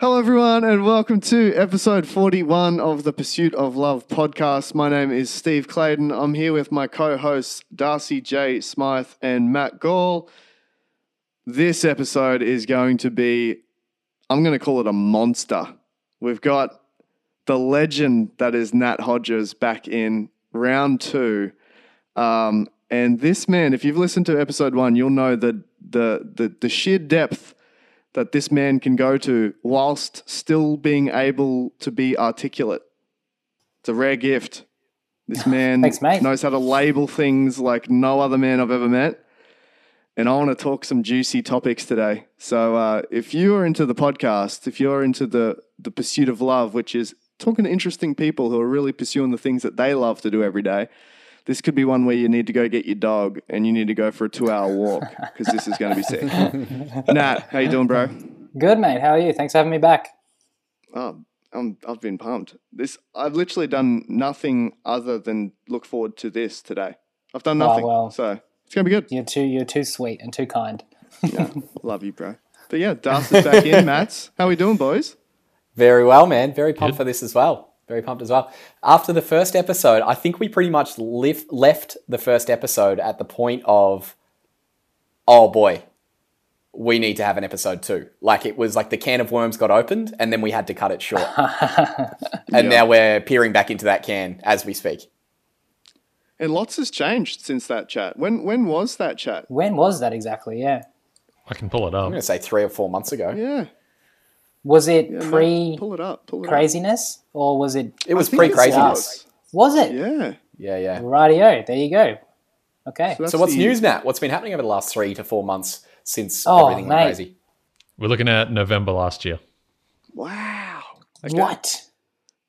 Hello, everyone, and welcome to episode 41 of the Pursuit of Love podcast. My name is Steve Clayton. I'm here with my co hosts, Darcy J. Smythe and Matt Gall. This episode is going to be, I'm going to call it a monster. We've got the legend that is Nat Hodges back in round two. Um, and this man, if you've listened to episode one, you'll know that the, the, the sheer depth that this man can go to whilst still being able to be articulate. It's a rare gift. This man Thanks, knows how to label things like no other man I've ever met. And I want to talk some juicy topics today. So uh, if you are into the podcast, if you're into the, the pursuit of love, which is talking to interesting people who are really pursuing the things that they love to do every day, this could be one where you need to go get your dog and you need to go for a two hour walk because this is going to be sick. Nat, how you doing, bro? Good, mate. How are you? Thanks for having me back. Oh, I'm, I've been pumped. This I've literally done nothing other than look forward to this today. I've done nothing, Oh, nothing, well. so it's gonna be good. You're too you're too sweet and too kind. Yeah, love you, bro. But yeah, Darcy's back in. Mats, how we doing, boys? Very well, man. Very pumped for this as well. Very pumped as well. After the first episode, I think we pretty much left left the first episode at the point of, oh boy, we need to have an episode two. Like it was like the can of worms got opened, and then we had to cut it short. and now we're peering back into that can as we speak. And lots has changed since that chat. When when was that chat? When was that exactly? Yeah. I can pull it up. I'm going to say three or four months ago. Yeah, Was it yeah no, pre pull it up. Pull it craziness or was it It was I pre craziness. was it? Yeah. Yeah, yeah. Rightio. There you go. Okay. that's So what's the- news, Nat? What's been happening over the last three to four months since Oh, everything went crazy? We're looking at November last year. Wow. Okay. What?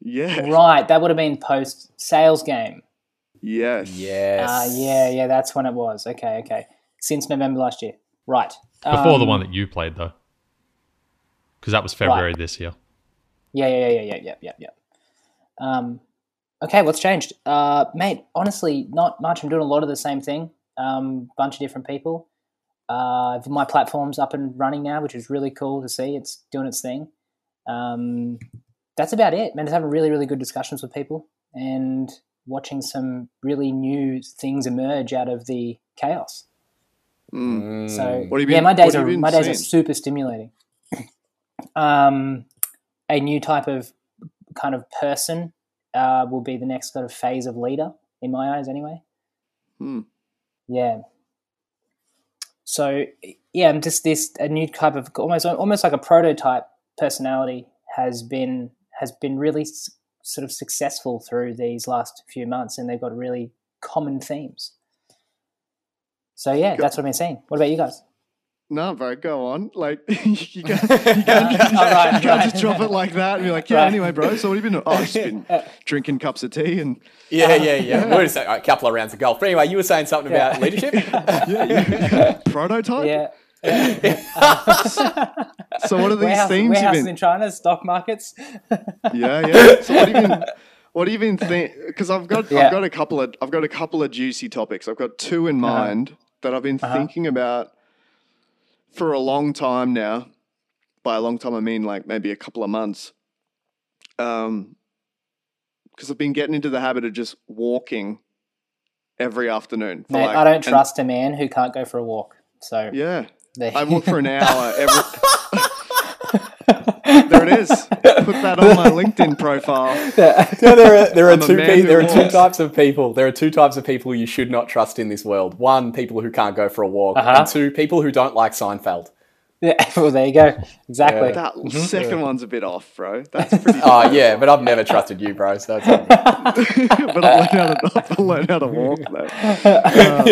Yeah. Right. That would have been post sales game. Yes. Yes. Ah, yeah, yeah. That's when it was. Okay, okay. Since November last year. Right. Before the Um, one that you played, though. Because that was February this year. Yeah, yeah, yeah, yeah, yeah, yeah, yeah. Um, okay, what's changed, uh, mate? Honestly, not much. I'm doing a lot of the same thing. Um, bunch of different people. Uh, my platform's up and running now, which is really cool to see. It's doing its thing. Um, that's about it, man. Just having really, really good discussions with people and watching some really new things emerge out of the chaos. Mm. So What have you yeah, been- my days are my days are super stimulating. Um, a new type of kind of person uh, will be the next sort of phase of leader in my eyes, anyway. Hmm. Yeah. So yeah, I'm just this a new type of almost almost like a prototype personality has been has been really s- sort of successful through these last few months, and they've got really common themes. So yeah, that's what I've been seeing. What about you guys? No, bro, go on. Like you can't, you can't, you can't, you can't right. just drop it like that and be like, yeah. Right. Anyway, bro. So what have you been? doing? Oh, I've just been uh, drinking cups of tea and Yeah, yeah, yeah. We're just uh, a couple of rounds of golf. But anyway, you were saying something Yeah. about leadership. yeah, you- prototype. Yeah. So what are these Warehouse, themes you've warehouses been? in China, stock markets. Yeah, yeah. So what have you been? What have you been think? Because I've got Yeah. I've got a couple of I've got a couple of juicy topics. I've got two in Uh-huh. mind that I've been uh-huh. thinking about for a long time now. By a long time, I mean like maybe a couple of months. Um, because I've been getting into the habit of just walking every afternoon. Mate, like- I don't and- trust a man who can't go for a walk. So Yeah, there- I walk for an hour every. there it is. Put that on my LinkedIn profile. Yeah, there are there are two pe- who there are two types of people. There are two types of people you should not trust in this world. One, people who can't go for a walk, Uh-huh. and two, people who don't like Seinfeld. yeah, well, there you go. Exactly. That second one's a bit off, bro. That's pretty. Oh yeah, but I've never trusted you, bro. So it's all good. but I've learned how to I've learned how to walk though. Uh,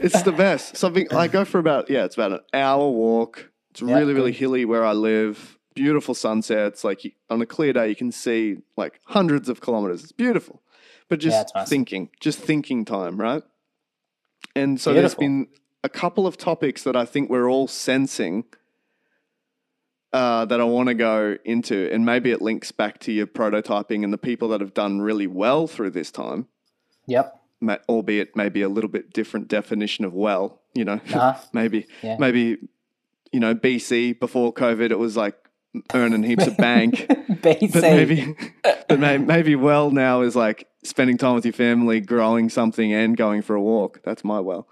it's the best. Something I go for about yeah, it's about an hour walk. It's Yeah, really really hilly where I live. Beautiful sunsets. Like on a clear day, you can see like hundreds of kilometers. It's beautiful, but just Yeah, thinking, just thinking time, right? And so Beautiful. there's been a couple of topics that I think we're all sensing uh, that I want to go into, and maybe it links back to your prototyping and the people that have done really well through this time, Yep. ma- albeit maybe a little bit different definition of well. You know, Uh-huh. maybe Yeah. maybe you know BC before COVID, it was like earning heaps of bank. But maybe, but maybe, maybe well now is like spending time with your family, growing something, and going for a walk. That's my well.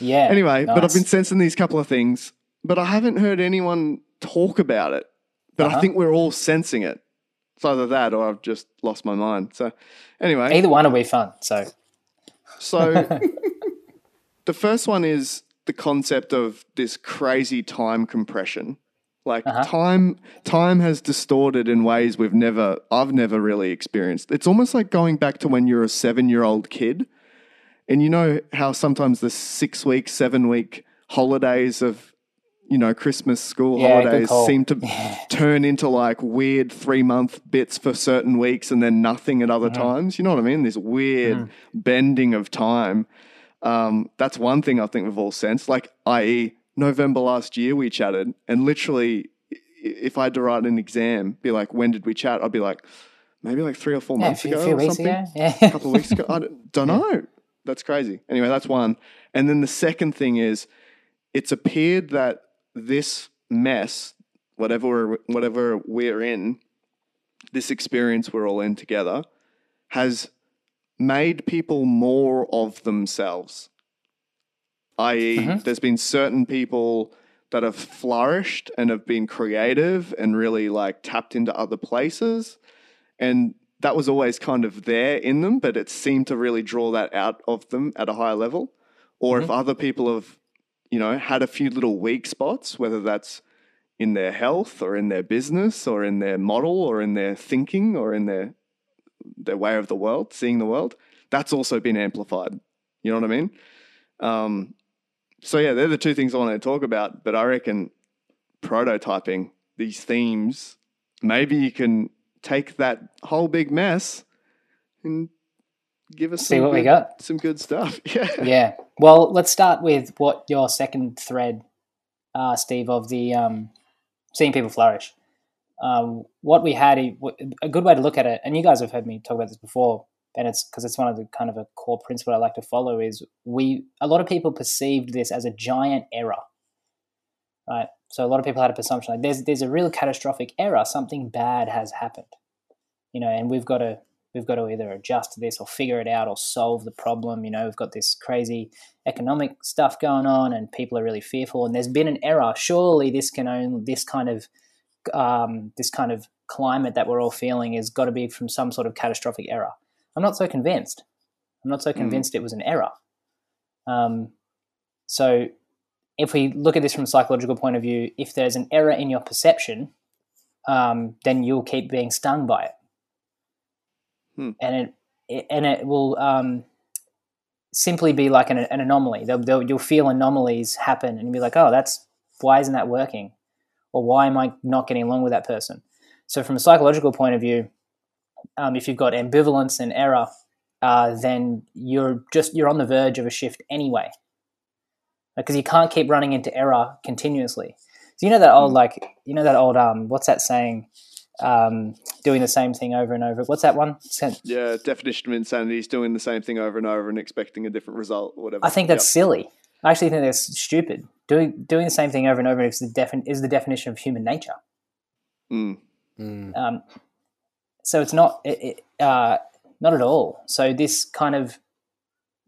yeah. Anyway, but I've been sensing these couple of things, but I haven't heard anyone talk about it. But I Uh-huh. think we're all sensing it. It's either that or I've just lost my mind. So, anyway, Either one will be fun. So so the first one is the concept of this crazy time compression. Like Uh-huh. time time has distorted in ways we've never I've never really experienced. It's almost like going back to when you're a 7-year-old kid. And you know how sometimes the 6 week, 7 week holidays of you know Christmas school Yeah, holidays seem to turn into like weird 3 month bits for certain weeks and then nothing at other Mm-hmm. times. You know what I mean? This weird bending of time. Um, that's one thing I think we've all sensed. Like, i.e., November last year we chatted, and literally, if I had to write an exam, be like, when did we chat? I'd be like, maybe like three or four yeah, months few, ago few or something. ago. Yeah. A couple of weeks ago. I don't, don't know. That's crazy. Anyway, that's one. And then the second thing is, it's appeared that this mess, whatever whatever we're in, this experience we're all in together, has made people more of themselves. I.e., Mhm. there's been certain people that have flourished and have been creative and really like tapped into other places. And that was always kind of there in them, but it seemed to really draw that out of them at a higher level. Or if other people have, you know, had a few little weak spots, whether that's in their health or in their business or in their model or in their thinking or in their their way of the world, seeing the world, that's also been amplified. You know what I mean? Um, so yeah, they're the two things I want to talk about. But I reckon prototyping these themes, maybe you can take that whole big mess and give us See some what we good- got. Some good stuff. Yeah. yeah. Well, let's start with what your second thread, uh, Steve, of the um, seeing people flourish. Um, what we had, a good way to look at it, and you guys have heard me talk about this before, and it's because it's one of the kind of a core principle I like to follow. Is we a lot of people perceived this as a giant error, right? So a lot of people had a presumption like there's there's a real catastrophic error, something bad has happened, you know, and we've got to we've got to either adjust this or figure it out or solve the problem. You know, we've got this crazy economic stuff going on, and people are really fearful. And there's been an error. Surely this can only this kind of um, this kind of climate that we're all feeling has got to be from some sort of catastrophic error. I'm not so convinced. I'm not so convinced it was an error. Um, so, if we look at this from a psychological point of view, if there's an error in your perception, um, then you'll keep being stung by it, Hmm. and it, it and it will um, simply be like an, an anomaly. They'll, they'll, you'll feel anomalies happen, and you'll be like, "Oh, that's why isn't that working?" or "Why am I not getting along with that person?" So, from a psychological point of view, um, if you've got ambivalence and error, uh, then you're just you're on the verge of a shift anyway, because you can't keep running into error continuously. So you know that old like you know that old um what's that saying? Um, doing the same thing over and over. What's that one? Yeah. Definition of insanity is doing the same thing over and over and expecting a different result or whatever. I think that's silly. I actually think that's stupid. Doing doing the same thing over and over is the defin- is the definition of human nature. Mm. Mm. Um, so it's not it, it, uh, not at all. So this kind of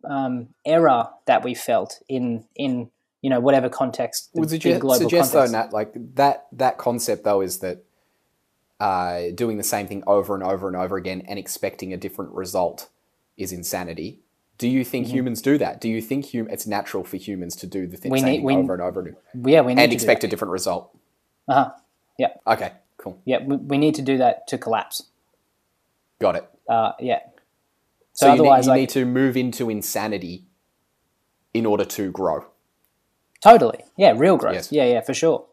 um, error that we felt in in you know whatever context, Would suggest, global suggest though. Nat, like that that concept though is that uh, doing the same thing over and over and over again and expecting a different result is insanity. Do you think Mm-hmm. humans do that? Do you think hum- it's natural for humans to do the thing, We same need- thing we- over and over and, yeah, we need and expect a different result? that. Uh-huh. Yeah, Okay, cool, yeah, we, we need to do that to collapse. Got it. Uh, yeah. So, So, you, need, otherwise, you like need to move into insanity in order to grow. Totally. Yeah, real growth. Yes. Yeah, yeah, for sure.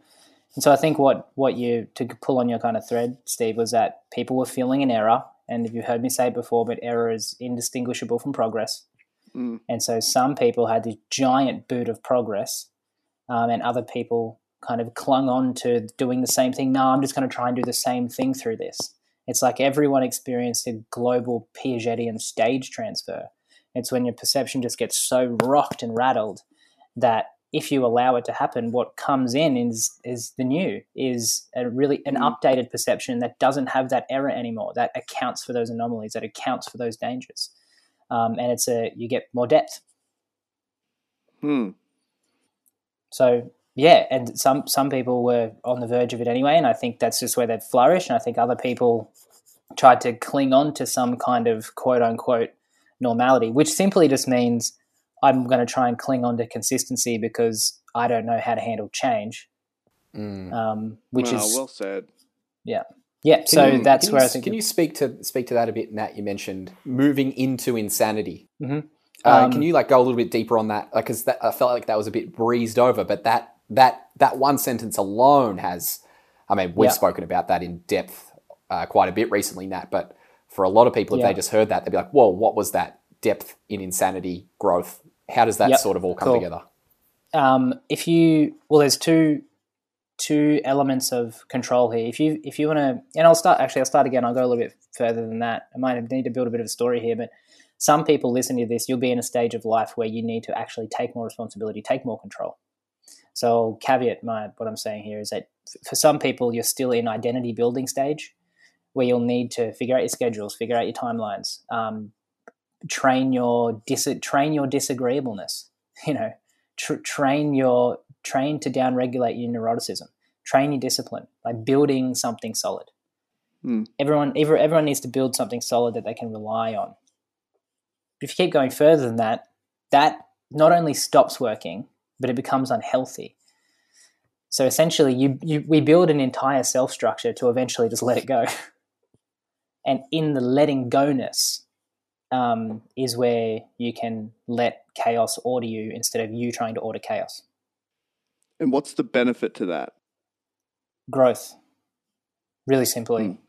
And so I think what what you to pull on your kind of thread, Steve, was that people were feeling an error, and if you heard me say it before, but error is indistinguishable from progress. Mm. And so some people had this giant boot of progress, um, and other people kind of clung on to doing the same thing. No, I'm just going to try and do the same thing through this. It's like everyone experienced a global Piagetian stage transfer. It's when your perception just gets so rocked and rattled that if you allow it to happen, what comes in is is the new, is a really an Mm. updated perception that doesn't have that error anymore, that accounts for those anomalies, that accounts for those dangers, um, and it's a you get more depth. Hmm. So yeah, and some some people were on the verge of it anyway, and I think that's just where they've flourished. And I think other people tried to cling on to some kind of quote unquote normality, which simply just means I'm going to try and cling on to consistency because I don't know how to handle change. Mm. Um, which Wow, is well said. yeah. Can So you- that's can where you, I think Can you speak to speak to that a bit, Nat? You mentioned moving into insanity. Mhm. Uh, Um, can you like go a little bit deeper on that? Like, Because I felt like that was a bit breezed over, but that that that one sentence alone has. I mean, we've Yeah. spoken about that in depth uh, quite a bit recently, Nat. But for a lot of people, if Yeah. they just heard that, they'd be like, "Whoa, what was that depth in insanity growth? How does that Yep. sort of all come Cool. together?" um, if you well, there's two two elements of control here. If you if you want to, and I'll start actually, I'll start again. I'll go a little bit further than that. I might need to build a bit of a story here, but some people listening to this, you'll be in a stage of life where you need to actually take more responsibility, take more control. So I'll caveat my what I'm saying here is that for some people, you're still in identity building stage, where you'll need to figure out your schedules, figure out your timelines, um, train your dis- train your disagreeableness. You know, tr- train your train to downregulate your neuroticism, train your discipline by building something solid. Hmm. Everyone, every, everyone needs to build something solid that they can rely on. If you keep going further than that, that not only stops working, but it becomes unhealthy. So essentially, you, you we build an entire self structure to eventually just let it go. And in the letting go ness, um, is where you can let chaos order you instead of you trying to order chaos. And what's the benefit to that? Growth, really simply.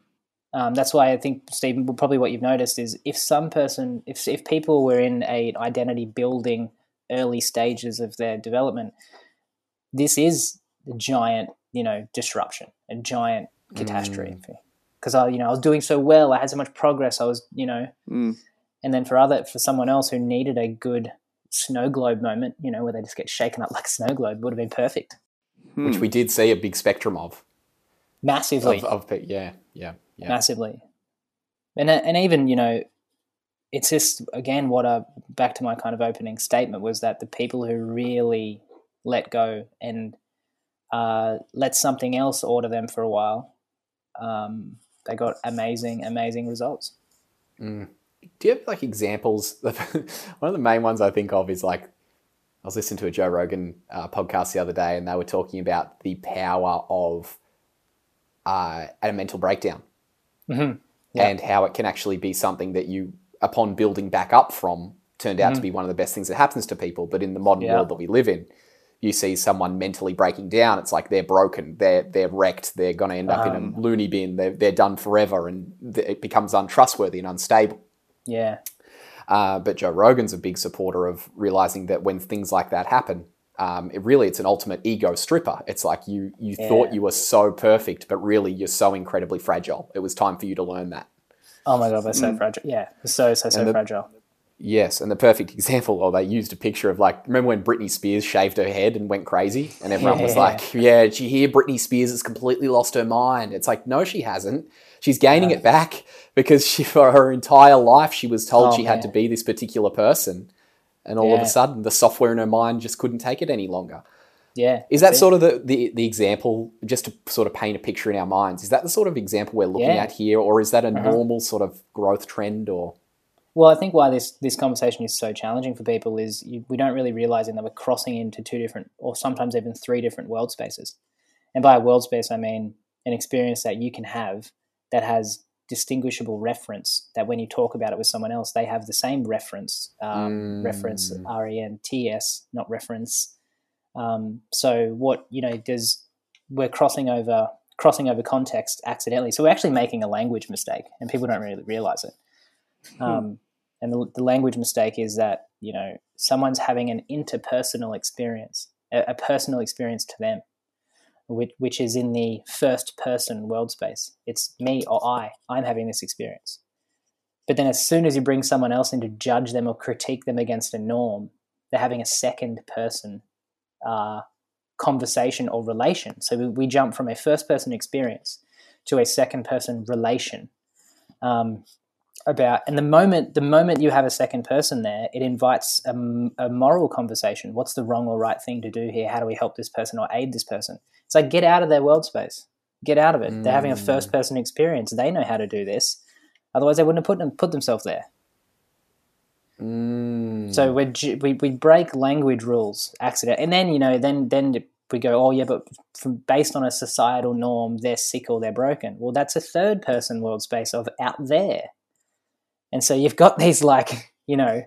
Um, that's why I think Stephen, probably what you've noticed is if some person, if if people were in a identity building early stages of their development, this is a giant, you know, disruption, a giant catastrophe. Because I, you know, I was doing so well, I had so much progress, I was, you know, Mm. and then for other for someone else who needed a good snow globe moment, you know, where they just get shaken up like a snow globe, would have been perfect, Which Hmm. we did see a big spectrum of. massively, Of, of yeah, yeah, yeah. massively, and uh, and even you know, it's just again what I back to my kind of opening statement was that the people who really let go and uh, let something else order them for a while, um, they got amazing, amazing results. Do you have like examples? One of the main ones I think of is like I was listening to a Joe Rogan uh, podcast the other day, and they were talking about the power of uh, a mental breakdown Mhm. Yeah. and how it can actually be something that you, upon building back up from, turned out to be one of the best things that happens to people. But in the modern Mm-hmm. Yeah. world that we live in, you see someone mentally breaking down. It's like they're broken, they're they're wrecked, they're going to end up in Um. a loony bin, they're they're done forever, and th- it becomes untrustworthy and unstable. Yeah, Uh, but Joe Rogan's a big supporter of realizing that when things like that happen, um, it really it's an ultimate ego stripper. It's like you you thought you were so perfect, but really you're so incredibly fragile. It was time for you to learn that. Oh my god, they're so mm. fragile. Yeah, so so so the- fragile. Yes, and the perfect example, or they used a picture of like, remember when Britney Spears shaved her head and went crazy, and everyone was like, "Yeah, did you hear Britney Spears has completely lost her mind?" It's like, no, she hasn't. She's gaining it back because she, for her entire life, she was told Oh, she had to be this particular person, and all of a sudden, the software in her mind just couldn't take it any longer. Yeah, Is that that's it. sort of the, the, the example, just to sort of paint a picture in our minds? Is that the sort of example we're looking Yeah. Uh-huh. at here, or is that a normal sort of growth trend? Or Well, I think why this this conversation is so challenging for people is you, we don't really realize that we're crossing into two different, or sometimes even three different world spaces. And by a world space, I mean an experience that you can have that has distinguishable reference. That when you talk about it with someone else, they have the same reference. Um, Reference R E N T S, not reference. Um, so what you know, there's we're crossing over crossing over context accidentally. So we're actually making a language mistake, and people don't really realize it. Um, and the, the language mistake is that you know someone's having an interpersonal experience, a, a personal experience to them, which, which is in the first person world space. It's me or I. I'm having this experience. But then, as soon as you bring someone else in to judge them or critique them against a norm, they're having a second person uh, conversation or relation. So we, we jump from a first person experience to a second person relation. Um, about and the moment the moment you have a second person there, it invites a, a moral conversation. What's the wrong or right thing to do here? How do we help this person or aid this person? It's like get out of their world space. Get out of it. Mm. They're having a mm. first person experience. They know how to do this. Otherwise, they wouldn't have put them, put themselves there. Mm. So we we we break language rules accident, and then you know then then we go oh yeah, but from based on a societal norm, they're sick or they're broken. Well, that's a third person world space of out there, and so you've got these like you know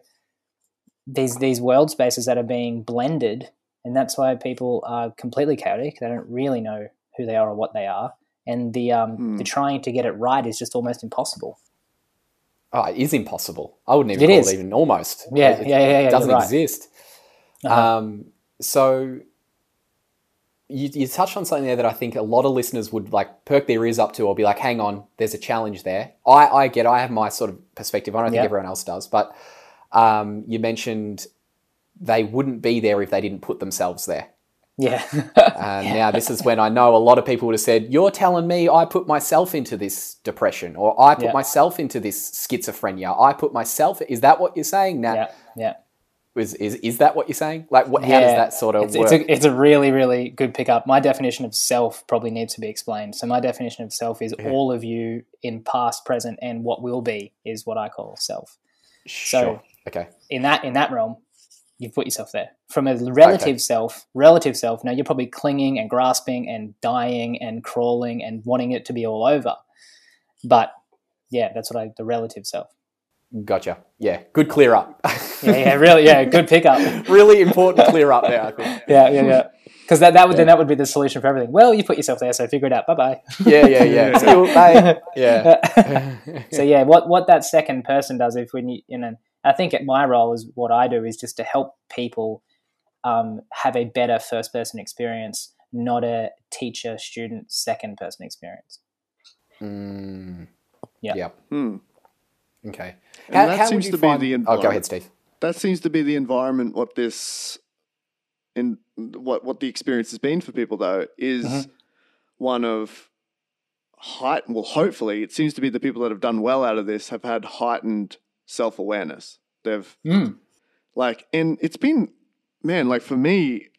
these these world spaces that are being blended, and that's why people are completely chaotic. They don't really know who they are or what they are, and the um mm. the trying to get it right is just almost impossible. Oh, it is impossible. I wouldn't even it call is. it even almost. Yeah, it, yeah, yeah, yeah. It doesn't right. exist. Uh-huh. Um, so you, you touched on something there that I think a lot of listeners would like perk their ears up to or be like, hang on, there's a challenge there. I, I get, I have my sort of perspective. I don't think everyone else does, but um, you mentioned they wouldn't be there if they didn't put themselves there. Yeah. and yeah. now this is when I know a lot of people would have said, You're telling me I put myself into this depression or I put yeah. myself into this schizophrenia. I put myself is that what you're saying? Now Yeah. Yeah. Is, is, is that what you're saying? Like, what, how does that sort of it's, work? It's a, it's a really, really good pickup. My definition of self probably needs to be explained. So, my definition of self is all of you in past, present, and what will be is what I call self. Sure. So, okay. In that in that realm, you've put yourself there. From a relative okay. self, relative self, now you're probably clinging and grasping and dying and crawling and wanting it to be all over. But yeah, that's what I the relative self. Gotcha. Yeah, good clear up. yeah, yeah, really, yeah, good pickup. really important clear up there, I think. Yeah, yeah, yeah. Because that, that would yeah. then that would be the solution for everything. Well, you put yourself there, so figure it out. Bye bye. Yeah, yeah, yeah. Bye. Yeah. so yeah, what what that second person does if when you you know I think at my role is what I do is just to help people um, have a better first person experience, not a teacher student second person experience. Mm. Yeah. Yeah. Hmm. Okay. And how, that how seems to find... be the environment. Oh, go ahead, Steve. That seems to be the environment. What this in what what the experience has been for people though is mm-hmm. one of height. Well, hopefully, it seems to be the people that have done well out of this have had heightened self awareness. They've mm. like, and it's been, man, like for me,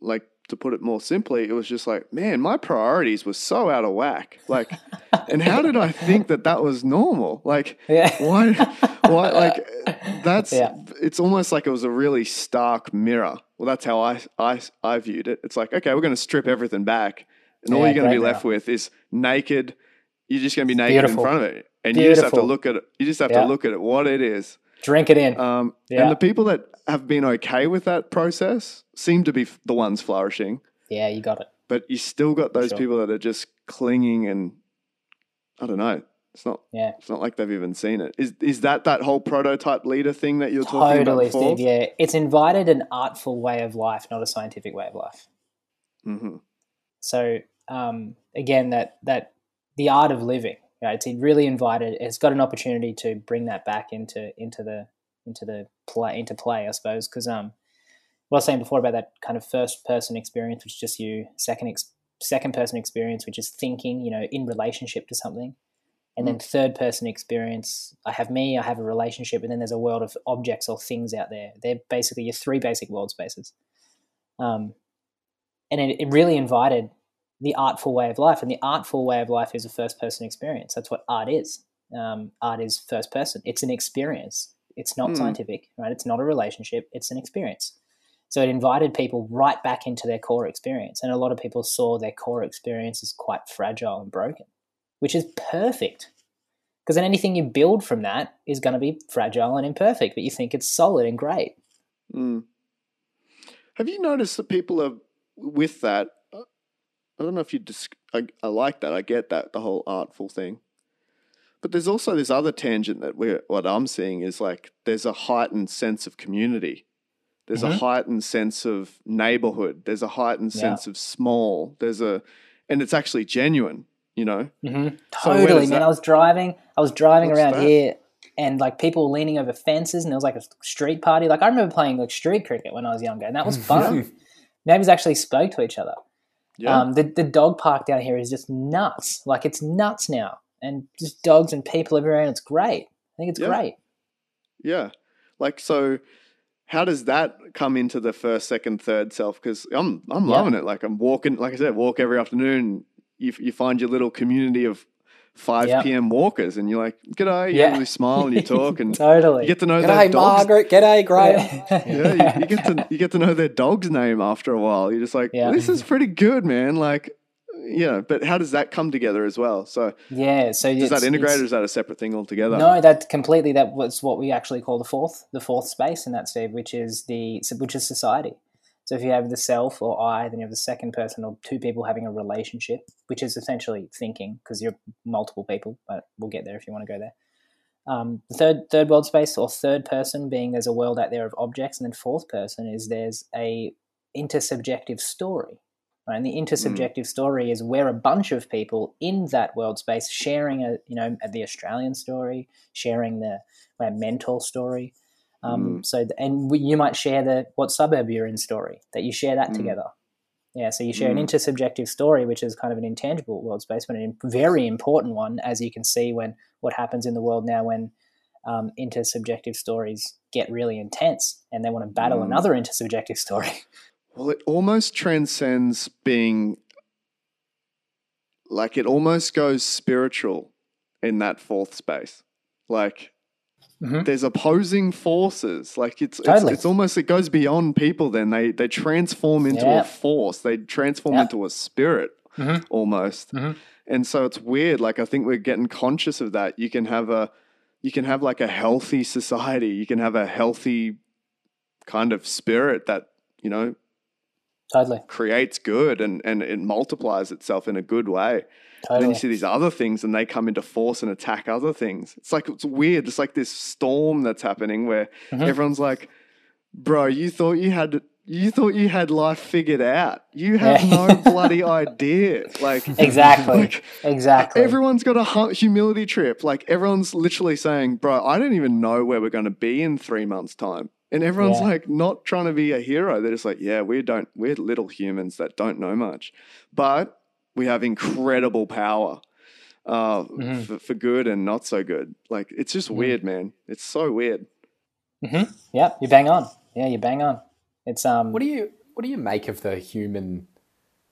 like to put it more simply, it was just like, man, my priorities were so out of whack. Like, and how did I think that that was normal? Like, yeah. why, why, like, that's, yeah. it's almost like it was a really stark mirror. Well, that's how I, I, I viewed it. It's like, okay, we're going to strip everything back, and all you're going to be left with is naked. You're just going to be naked Beautiful. in front of it and Beautiful. you just have to look at it. You just have yeah. to look at it what it is. Drink it in. Um, yeah. And the people that have been okay with that process seem to be the ones flourishing. Yeah, you got it. But you still got those sure. people that are just clinging and I don't know. It's not. Yeah. It's not like they've even seen it. Is is that that whole prototype leader thing that you're talking about? Totally, Steve. Yeah, it's invited an artful way of life, not a scientific way of life. Mm-hmm. So um, again, that that the art of living you know, it's really invited. It's got an opportunity to bring that back into into the into the play into play, I suppose. Because um, what I was saying before about that kind of first person experience, which is just you, second ex- second person experience, which is thinking, you know, in relationship to something, and then mm. third person experience. I have me, I have a relationship, and then there's a world of objects or things out there. They're basically your three basic world spaces. Um, and it, it really invited the artful way of life. And the artful way of life is a first person experience. That's what art is. Um, art is first person. It's an experience. It's not mm. scientific, right? It's not a relationship. It's an experience. So it invited people right back into their core experience. And a lot of people saw their core experience as quite fragile and broken, which is perfect. Because then anything you build from that is going to be fragile and imperfect, but you think it's solid and great. Mm. Have you noticed that people are with that I don't know if you just. I, I like that. I get that the whole artful thing. But there's also this other tangent that we're what I'm seeing is like there's a heightened sense of community. There's mm-hmm. a heightened sense of neighborhood. There's a heightened yeah. sense of small. There's a, and it's actually genuine. You know. Mm-hmm. Totally, so man. That, I was driving. I was driving around that? here, and like people were leaning over fences, and it was like a street party. Like I remember playing like street cricket when I was younger, and that was fun. neighbors actually spoke to each other. Yeah. Um, the the dog park down here is just nuts. Like it's nuts now, and just dogs and people everywhere, and it's great. I think it's Yeah. great. Yeah. Like so how does that come into the first, second, third self? Because I'm I'm Yeah. loving it. Like I'm walking, like I said, walk every afternoon. You you find your little community of five Yeah. PM walkers, and you're like, "G'day," you Yeah. really smile and you talk, and Totally. you get to know their G'day, dogs. Margaret. G'day, Graham. Yeah, you, you get to you get to know their dog's name after a while. You're just like, Yeah. "This is pretty good, man." Like, yeah. But how does that come together as well? So yeah. So does it's- that integrate, it's- or is that a separate thing altogether? No, that completely. That was what we actually call the fourth, the fourth space in that Steve, which is the which is society. So if you have the self or I, then you have the second person or two people having a relationship, which is essentially thinking because you're multiple people. But we'll get there if you want to go there. Um, the third third world space or third person being there's a world out there of objects, and then fourth person is there's a intersubjective story. Right? And the intersubjective story is where a bunch of people in that world space sharing a you know the Australian story, sharing the my mentor story. Um, So and we, you might share the what suburb you're in story that you share that Mm. together. Yeah, so you share Mm. an intersubjective story, which is kind of an intangible world space, but a very important one, as you can see when what happens in the world now when um, intersubjective stories get really intense and they want to battle Mm. another intersubjective story. Well, it almost transcends being like it almost goes spiritual in that fourth space. Like Mhm. there's opposing forces. Like it's, Totally. it's it's almost it goes beyond people. Then they they transform into Yeah. a force. They transform Yeah. into a spirit Mhm. almost. Mhm. And so it's weird. Like I think we're getting conscious of that. You can have a you can have like a healthy society. You can have a healthy kind of spirit that you know Totally, creates good and, and it multiplies itself in a good way. And then you see these other things and they come into force and attack other things. It's like, it's weird. It's like this storm that's happening where Mhm. everyone's like, bro, you thought you had, you thought you had life figured out. You have Yeah. no bloody idea. Like, Exactly. like, exactly. Everyone's got a humility trip. Like everyone's literally saying, "Bro, I don't even know where we're going to be in three months' time." And everyone's Yeah. like, not trying to be a hero. They're just like, "Yeah, we don't. We're little humans that don't know much, but we have incredible power uh, Mhm. for, for good and not so good. Like it's just Mhm. weird, man. It's so weird. hmm Yep, you bang on. Yeah, you bang on. It's um. What do you what do you make of the human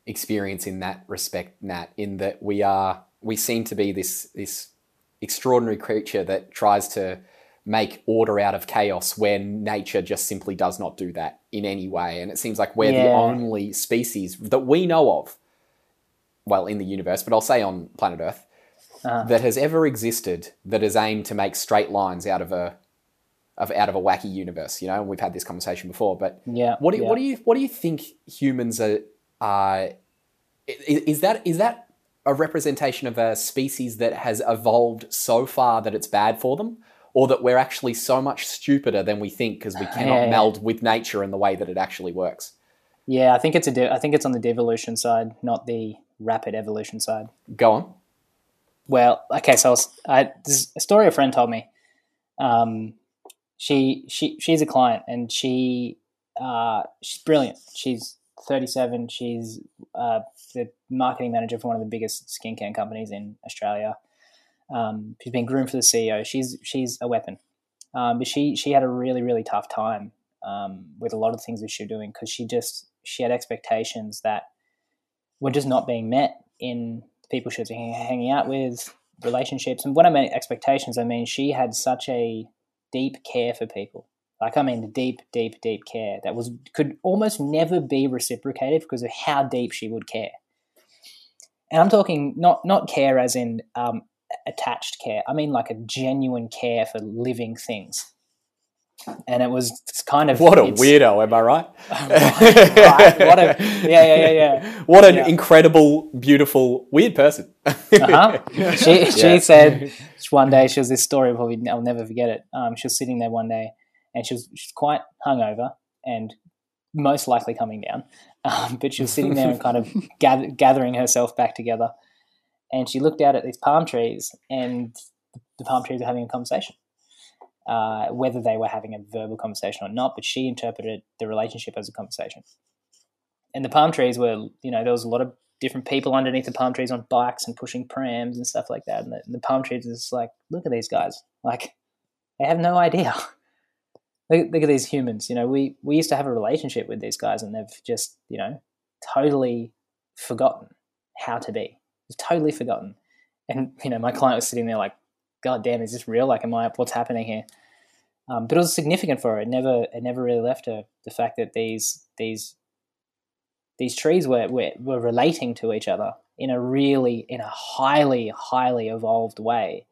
experience in that respect, Nat? In that we are we seem to be this this extraordinary creature that tries to make order out of chaos when nature just simply does not do that in any way. And it seems like we're the only species that we know of, well, in the universe, but I'll say on planet Earth, Uh-huh. that has ever existed that has aimed to make straight lines out of a of out of a wacky universe. You know, and we've had this conversation before, but yeah. what do you, yeah. what do you what do you think humans are? Uh, is, is that is that a representation of a species that has evolved so far that it's bad for them, or that we're actually so much stupider than we think because we cannot Yeah, yeah. meld with nature in the way that it actually works? Yeah, I think it's a. De- I think it's on the devolution side, not the rapid evolution side. Go on. Well, okay, so I was, I, this is a story a friend told me. Um, she she she's a client and she uh, she's brilliant. She's 37. She's uh, the marketing manager for one of the biggest skincare companies in Australia. Um, she's been groomed for the CEO. She's she's a weapon, um, but she she had a really really tough time um, with a lot of things that she was doing because she just she had expectations that were just not being met in people she was hanging out with, relationships. And when I mean expectations, I mean she had such a deep care for people. Like I mean, deep, deep, deep care that was could almost never be reciprocated because of how deep she would care. And I'm talking not not care as in um, attached care. I mean like a genuine care for living things. And it was kind of What a weirdo, am I right? right, what a yeah yeah yeah yeah. What an Yeah. incredible, beautiful, weird person. Uh-huh. She she Yeah. said one day she was this story probably I'll never forget it. Um, she was sitting there one day and she was she's quite hungover and most likely coming down, um, but she was sitting there and kind of gather, gathering herself back together. And she looked out at these palm trees, and the palm trees were having a conversation. Uh, whether they were having a verbal conversation or not, but she interpreted the relationship as a conversation. and the palm trees were, you know, there was a lot of different people underneath the palm trees on bikes and pushing prams and stuff like that. And the, and the palm trees is like, look at these guys, like they have no idea. look, look at these humans. You know, we we used to have a relationship with these guys, and they've just, you know, totally forgotten how to be. They've totally forgotten. And you know, my client was sitting there like, God damn, is this real? Like, am I? What's happening here? Um, but it was significant for her. It never, it never really left her. The fact that these these these trees were, were were relating to each other in a really, in a highly, highly evolved way,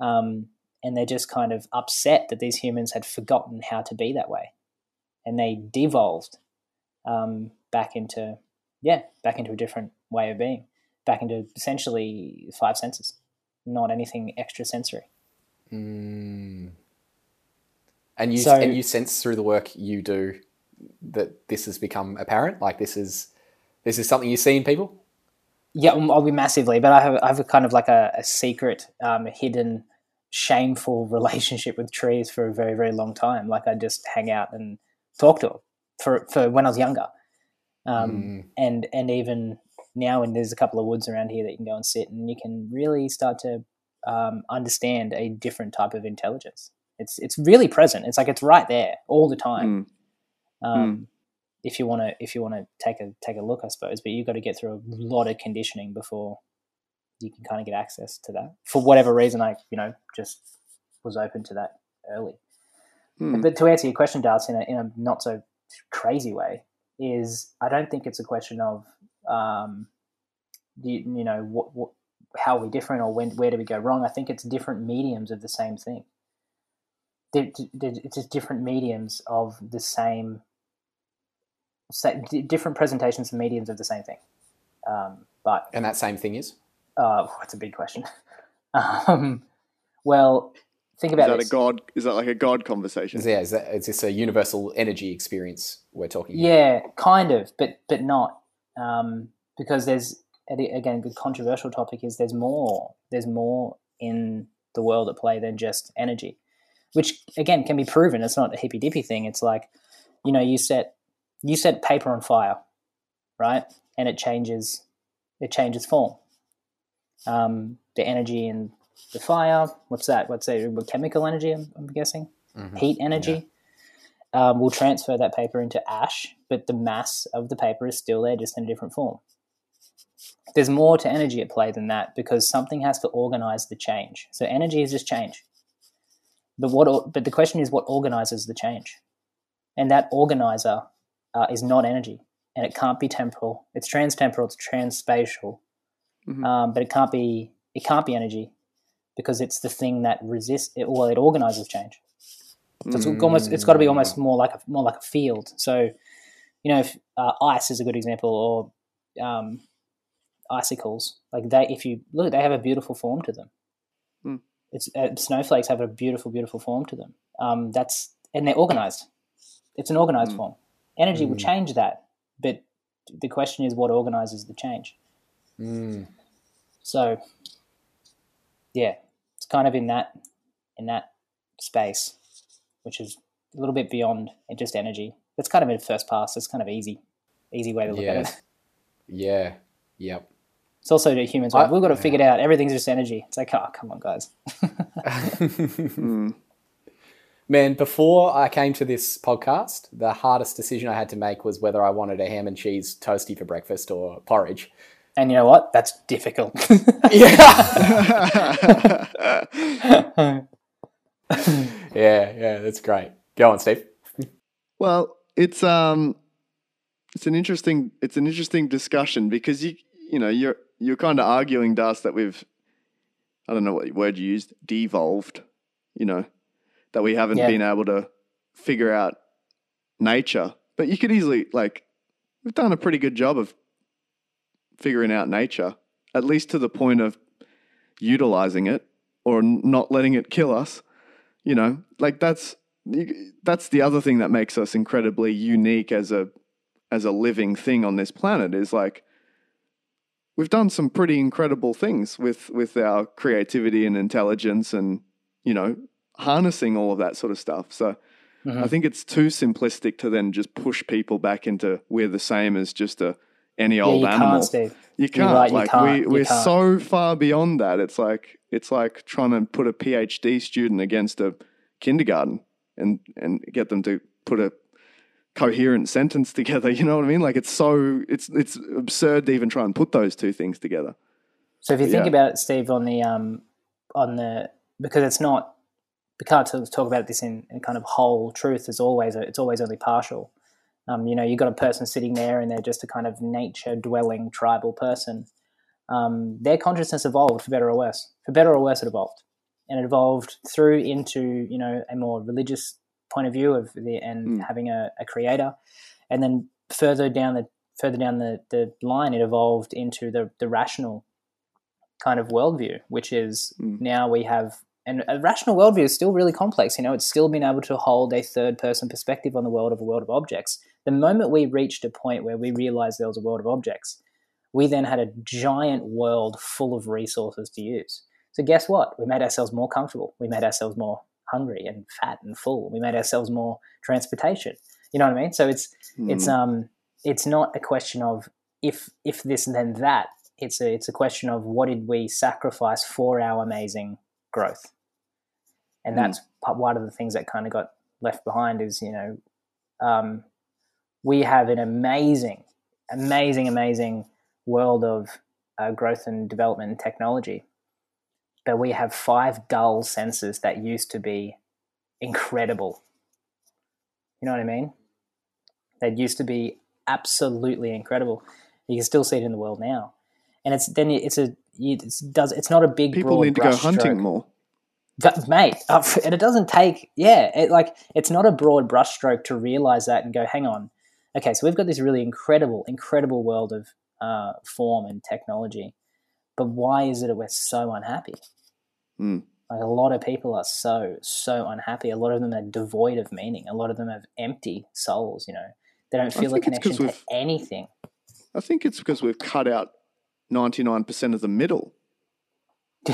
um, and they're just kind of upset that these humans had forgotten how to be that way, and they devolved um, back into, yeah, back into a different way of being, back into essentially five senses, not anything extra sensory. Mm. And you So- and you sense through the work you do that this has become apparent. Like this is this is something you see in people. Yeah, I'll be massively, but I have I have a kind of like a, a secret, um, hidden, shameful relationship with trees for a very very long time. Like I just hang out and talk to them for for when I was younger, um, Mm. and and even now, and there's a couple of woods around here that you can go and sit, and you can really start to um, understand a different type of intelligence. It's it's really present. It's like it's right there all the time. Mm. Um, If you want to, if you want to take a take a look, I suppose, but you've got to get through a lot of conditioning before you can kind of get access to that. For whatever reason, I you know just was open to that early. Hmm. But to answer your question, Darts, in a in a not so crazy way, is I don't think it's a question of um, you, you know what, what how are we different or when where do we go wrong. I think it's different mediums of the same thing. They're- they're- It's just different mediums of the same, different presentations and mediums of the same thing. Um, but And that same thing is uh, that's a big question. um, well, think Is about that a god? Is that like a god conversation? yeah, is, that, is this a universal energy experience we're talking? Yeah, kind of, but but not um, because there's again the controversial topic is there's more there's more in the world at play than just energy, which again can be proven. It's not a hippy dippy thing. It's like you know you set you set paper on fire, right, and it changes it changes form. Um, the energy in the fire, what's that? What's that? Chemical energy, I'm, I'm guessing. Mhm. Heat energy um, will transfer that paper into ash, but the mass of the paper is still there, just in a different form. There's more to energy at play than that because something has to organize the change. So energy is just change. But what? But the question is, what organizes the change? And that organizer uh, is not energy, and it can't be temporal. It's trans-temporal. It's trans-spatial, Mhm. um, but it can't be. It can't be energy because it's the thing that resists. It, well, it organizes change. So it's almost it's got to be almost more like a more like a field. So, you know, if uh, ice is a good example, or um, icicles, like they, if you look, they have a beautiful form to them. Hmm. It's uh, snowflakes have a beautiful, beautiful form to them. Um, that's and they're organized. It's an organized Hmm. form. Energy will Hmm. change that, but the question is what organizes the change. Mm. So, yeah, it's kind of in that in that space, which is a little bit beyond just energy. That's kind of a first pass. It's kind of easy, easy way to look Yeah. at it. Yeah. Yep. It's also the humans. I- We've got to figure it out. Everything's just energy. It's like, oh, come on, guys. Man, before I came to this podcast, the hardest decision I had to make was whether I wanted a ham and cheese toasty for breakfast or porridge. And you know what? That's difficult. Yeah. yeah, yeah, that's great. Go on, Steve. Well, it's um, it's an interesting it's an interesting discussion because you you know you're you're kind of arguing, Dust, that we've I don't know what word you used, devolved. You know, that we haven't Yeah. been able to figure out nature, but you could easily like we've done a pretty good job of figuring out nature, at least to the point of utilizing it or not letting it kill us. You know, like that's that's the other thing that makes us incredibly unique as a as a living thing on this planet is like we've done some pretty incredible things with with our creativity and intelligence and you know harnessing all of that sort of stuff so mm-hmm. I think it's too simplistic to then just push people back into we're the same as just a any Yeah, old you animal. can't. You can't. right, you like can't, we, we're can't. so far beyond that. It's like it's like trying to put a PhD student against a kindergarten and and get them to put a coherent sentence together. You know what I mean? Like it's so it's it's absurd to even try and put those two things together. So if you think Yeah. about it, Steve, on the um, on the because it's not we can't talk talk about this in, in kind of whole truth. It's always it's always only partial. Um, you know, you've got a person sitting there and they're just a kind of nature dwelling tribal person. Um, their consciousness evolved for better or worse. For better or worse, it evolved, and it evolved through into you know a more religious point of view of the and Mm. having a, a creator, and then further down the further down the, the line, it evolved into the the rational kind of worldview, which is Mm. now we have and a rational worldview is still really complex. You know, it's still been able to hold a third person perspective on the world of a world of objects. The moment we reached a point where we realized there was a world of objects, we then had a giant world full of resources to use. So guess what? We made ourselves more comfortable. We made ourselves more hungry and fat and full. We made ourselves more transportation. You know what I mean? So it's it's Mm. um it's not a question of if if this then that. It's a it's a question of what did we sacrifice for our amazing growth, and Mm. that's one of the things that kind of got left behind. Is you know, um, we have an amazing, amazing, amazing world of uh, growth and development and technology, but we have five dull senses that used to be incredible. You know what I mean? That used to be absolutely incredible. You can still see it in the world now, and it's then it's a it does it's not a big People broad need to go hunting stroke. more. That- mate, uh, and it doesn't take yeah, it, like it's not a broad brushstroke to realize that and go, hang on, okay, so we've got this really incredible, incredible world of uh, form and technology, but why is it that we're so unhappy? Mm. Like a lot of people are so so unhappy. A lot of them are devoid of meaning. A lot of them have empty souls. You know, they don't feel a think it's 'cause connection to anything. I think it's because we've cut out ninety nine percent of the middle.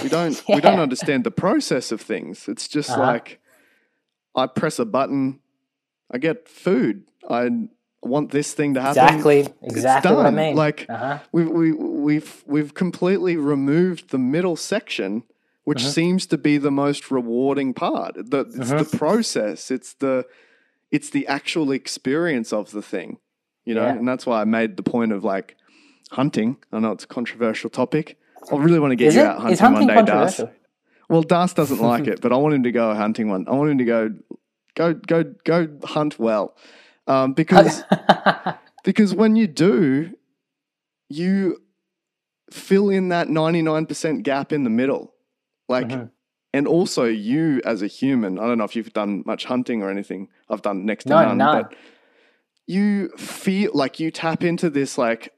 We don't we don't understand the process of things. It's just Uh-huh. like I press a button, I get food. I want this thing to happen. Exactly, exactly what I mean. Like uh-huh. we we we've we've completely removed the middle section, which Uh-huh. seems to be the most rewarding part. The, it's Uh-huh. the process. It's the it's the actual experience of the thing, you know. Yeah. And that's why I made the point of like hunting. I know it's a controversial topic. I really want to get Is you it? out hunting, Is hunting one day, Das. Well, Das doesn't like it, but I want him to go hunting one. I want him to go, go, go, go hunt well, um, because because when you do, you fill in that ninety nine percent gap in the middle, like, Mhm. and also you as a human. I don't know if you've done much hunting or anything. I've done next to No, none, none. but you feel like you tap into this like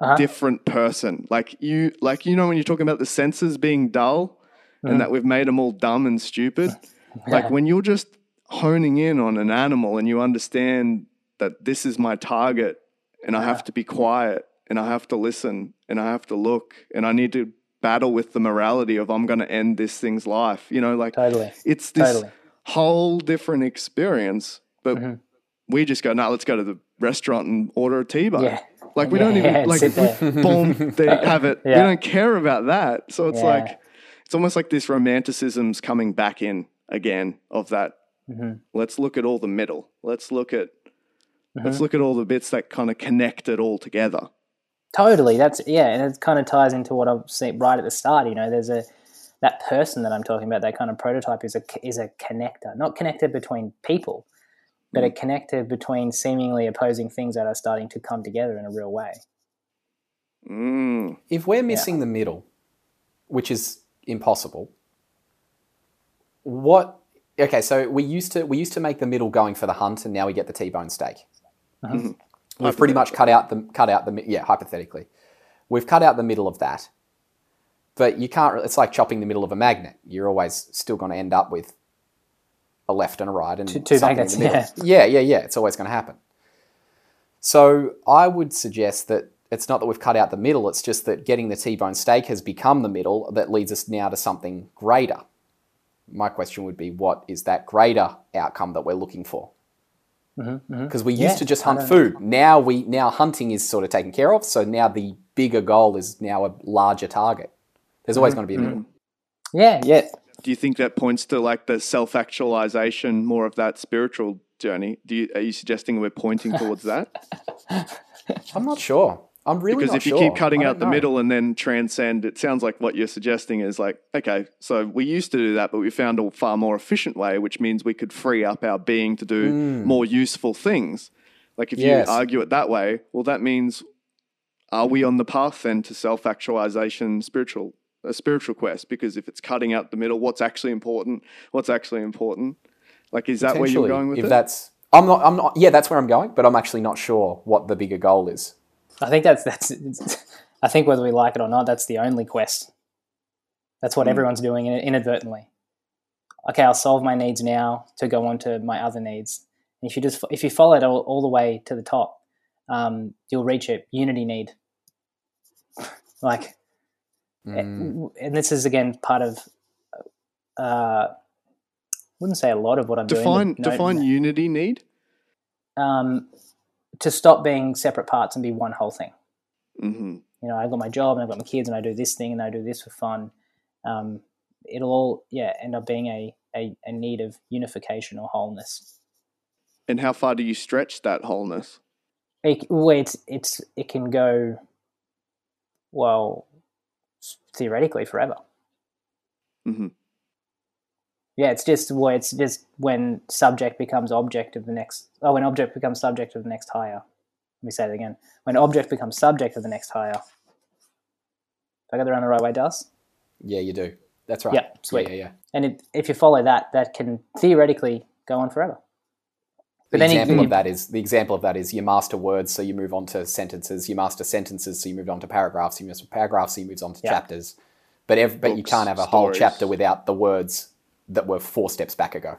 Uh-huh. different person. Like you, like you know, when you're talking about the senses being dull, Mhm. and that we've made them all dumb and stupid. Like when you're just honing in on an animal and you understand that this is my target, and I have to be quiet, and I have to listen, and I have to look, and I need to battle with the morality of I'm going to end this thing's life. You know, like totally. it's this Totally. whole different experience. But Mhm. we just go, no, let's go to the restaurant and order a T-bone. Yeah. Like we Yeah, don't even yeah, like there. boom, they have it. We don't care about that. So it's Yeah. like it's almost like this romanticism's coming back in again of that. Mhm. Let's look at all the middle. Let's look at let's Mm-hmm. look at all the bits that kind of connect it all together. Totally. That's yeah, and it kind of ties into what I've seen right at the start. You know, there's a that person that I'm talking about. That kind of prototype is a is a connector, not connector between people, but a Mm. connector between seemingly opposing things that are starting to come together in a real way. Mm. If we're missing the middle, which is impossible, what? Okay, so we used to we used to make the middle going for the hunt, and now we get the T-bone steak. Mm-hmm. We've pretty much cut out the cut out the yeah hypothetically, we've cut out the middle of that. But you can't. It's like chopping the middle of a magnet. You're always still going to end up with a left and a right and Two- two something magnets, middle. Yeah, yeah, yeah. It's always going to happen. So I would suggest that it's not that we've cut out the middle. It's just that getting the T-bone steak has become the middle that leads us now to something greater. My question would be, what is that greater outcome that we're looking for? Mm-hmm, mm-hmm. Because we used Yeah, to just hunt food. Now we now hunting is sort of taken care of. So now the bigger goal is now a larger target. There's always mm-hmm, going to be a middle. Yeah, yeah. Do you think that points to like the self actualization, more of that spiritual journey? Do you, are you suggesting we're pointing towards that? I'm not sure. I'm really Because if you sure. keep cutting out the know. middle and then transcend, it sounds like what you're suggesting is like, okay, so we used to do that, but we found a far more efficient way, which means we could free up our being to do mm. more useful things. Like if. Yes. you argue it that way, well, that means are we on the path then to self actualization, spiritual, a spiritual quest? Because if it's cutting out the middle, what's actually important? What's actually important? Like, is that where you're going with if it? that's I'm not I'm not yeah that's where I'm going but I'm actually not sure what the bigger goal is I think that's that's. I think whether we like it or not, that's the only quest. That's what everyone's doing inadvertently. Okay, I'll solve my needs now to go on to my other needs. And if you just if you follow it all, all the way to the top, um, you'll reach it. Unity need, like, Mm. and this is again part of. Uh, wouldn't say a lot of what I'm define doing. no- define unity need. um, to stop being separate parts and be one whole thing. hmm you know, I've got my job and I've got my kids and I do this thing and I do this for fun. Um, it'll all, yeah, end up being a, a, a need of unification or wholeness. And how far do you stretch that wholeness? It, well, it's, it's, it can go, well, theoretically forever. hmm Yeah, it's just well, it's just when subject becomes object of the next. Oh, when object becomes subject of the next higher. Let me say it again. When object becomes subject of the next higher. If I got that around the right way, does? yeah you do that's right Yeah, sweet. yeah yeah, yeah. And it, if you follow that, that can theoretically go on forever. the But then example you- of that is the example of that is you master words so you move on to sentences you master sentences so you move on to paragraphs you master paragraphs so you move on to Yeah. chapters but ev- but you can't have a whole chapter without the words that were four steps back ago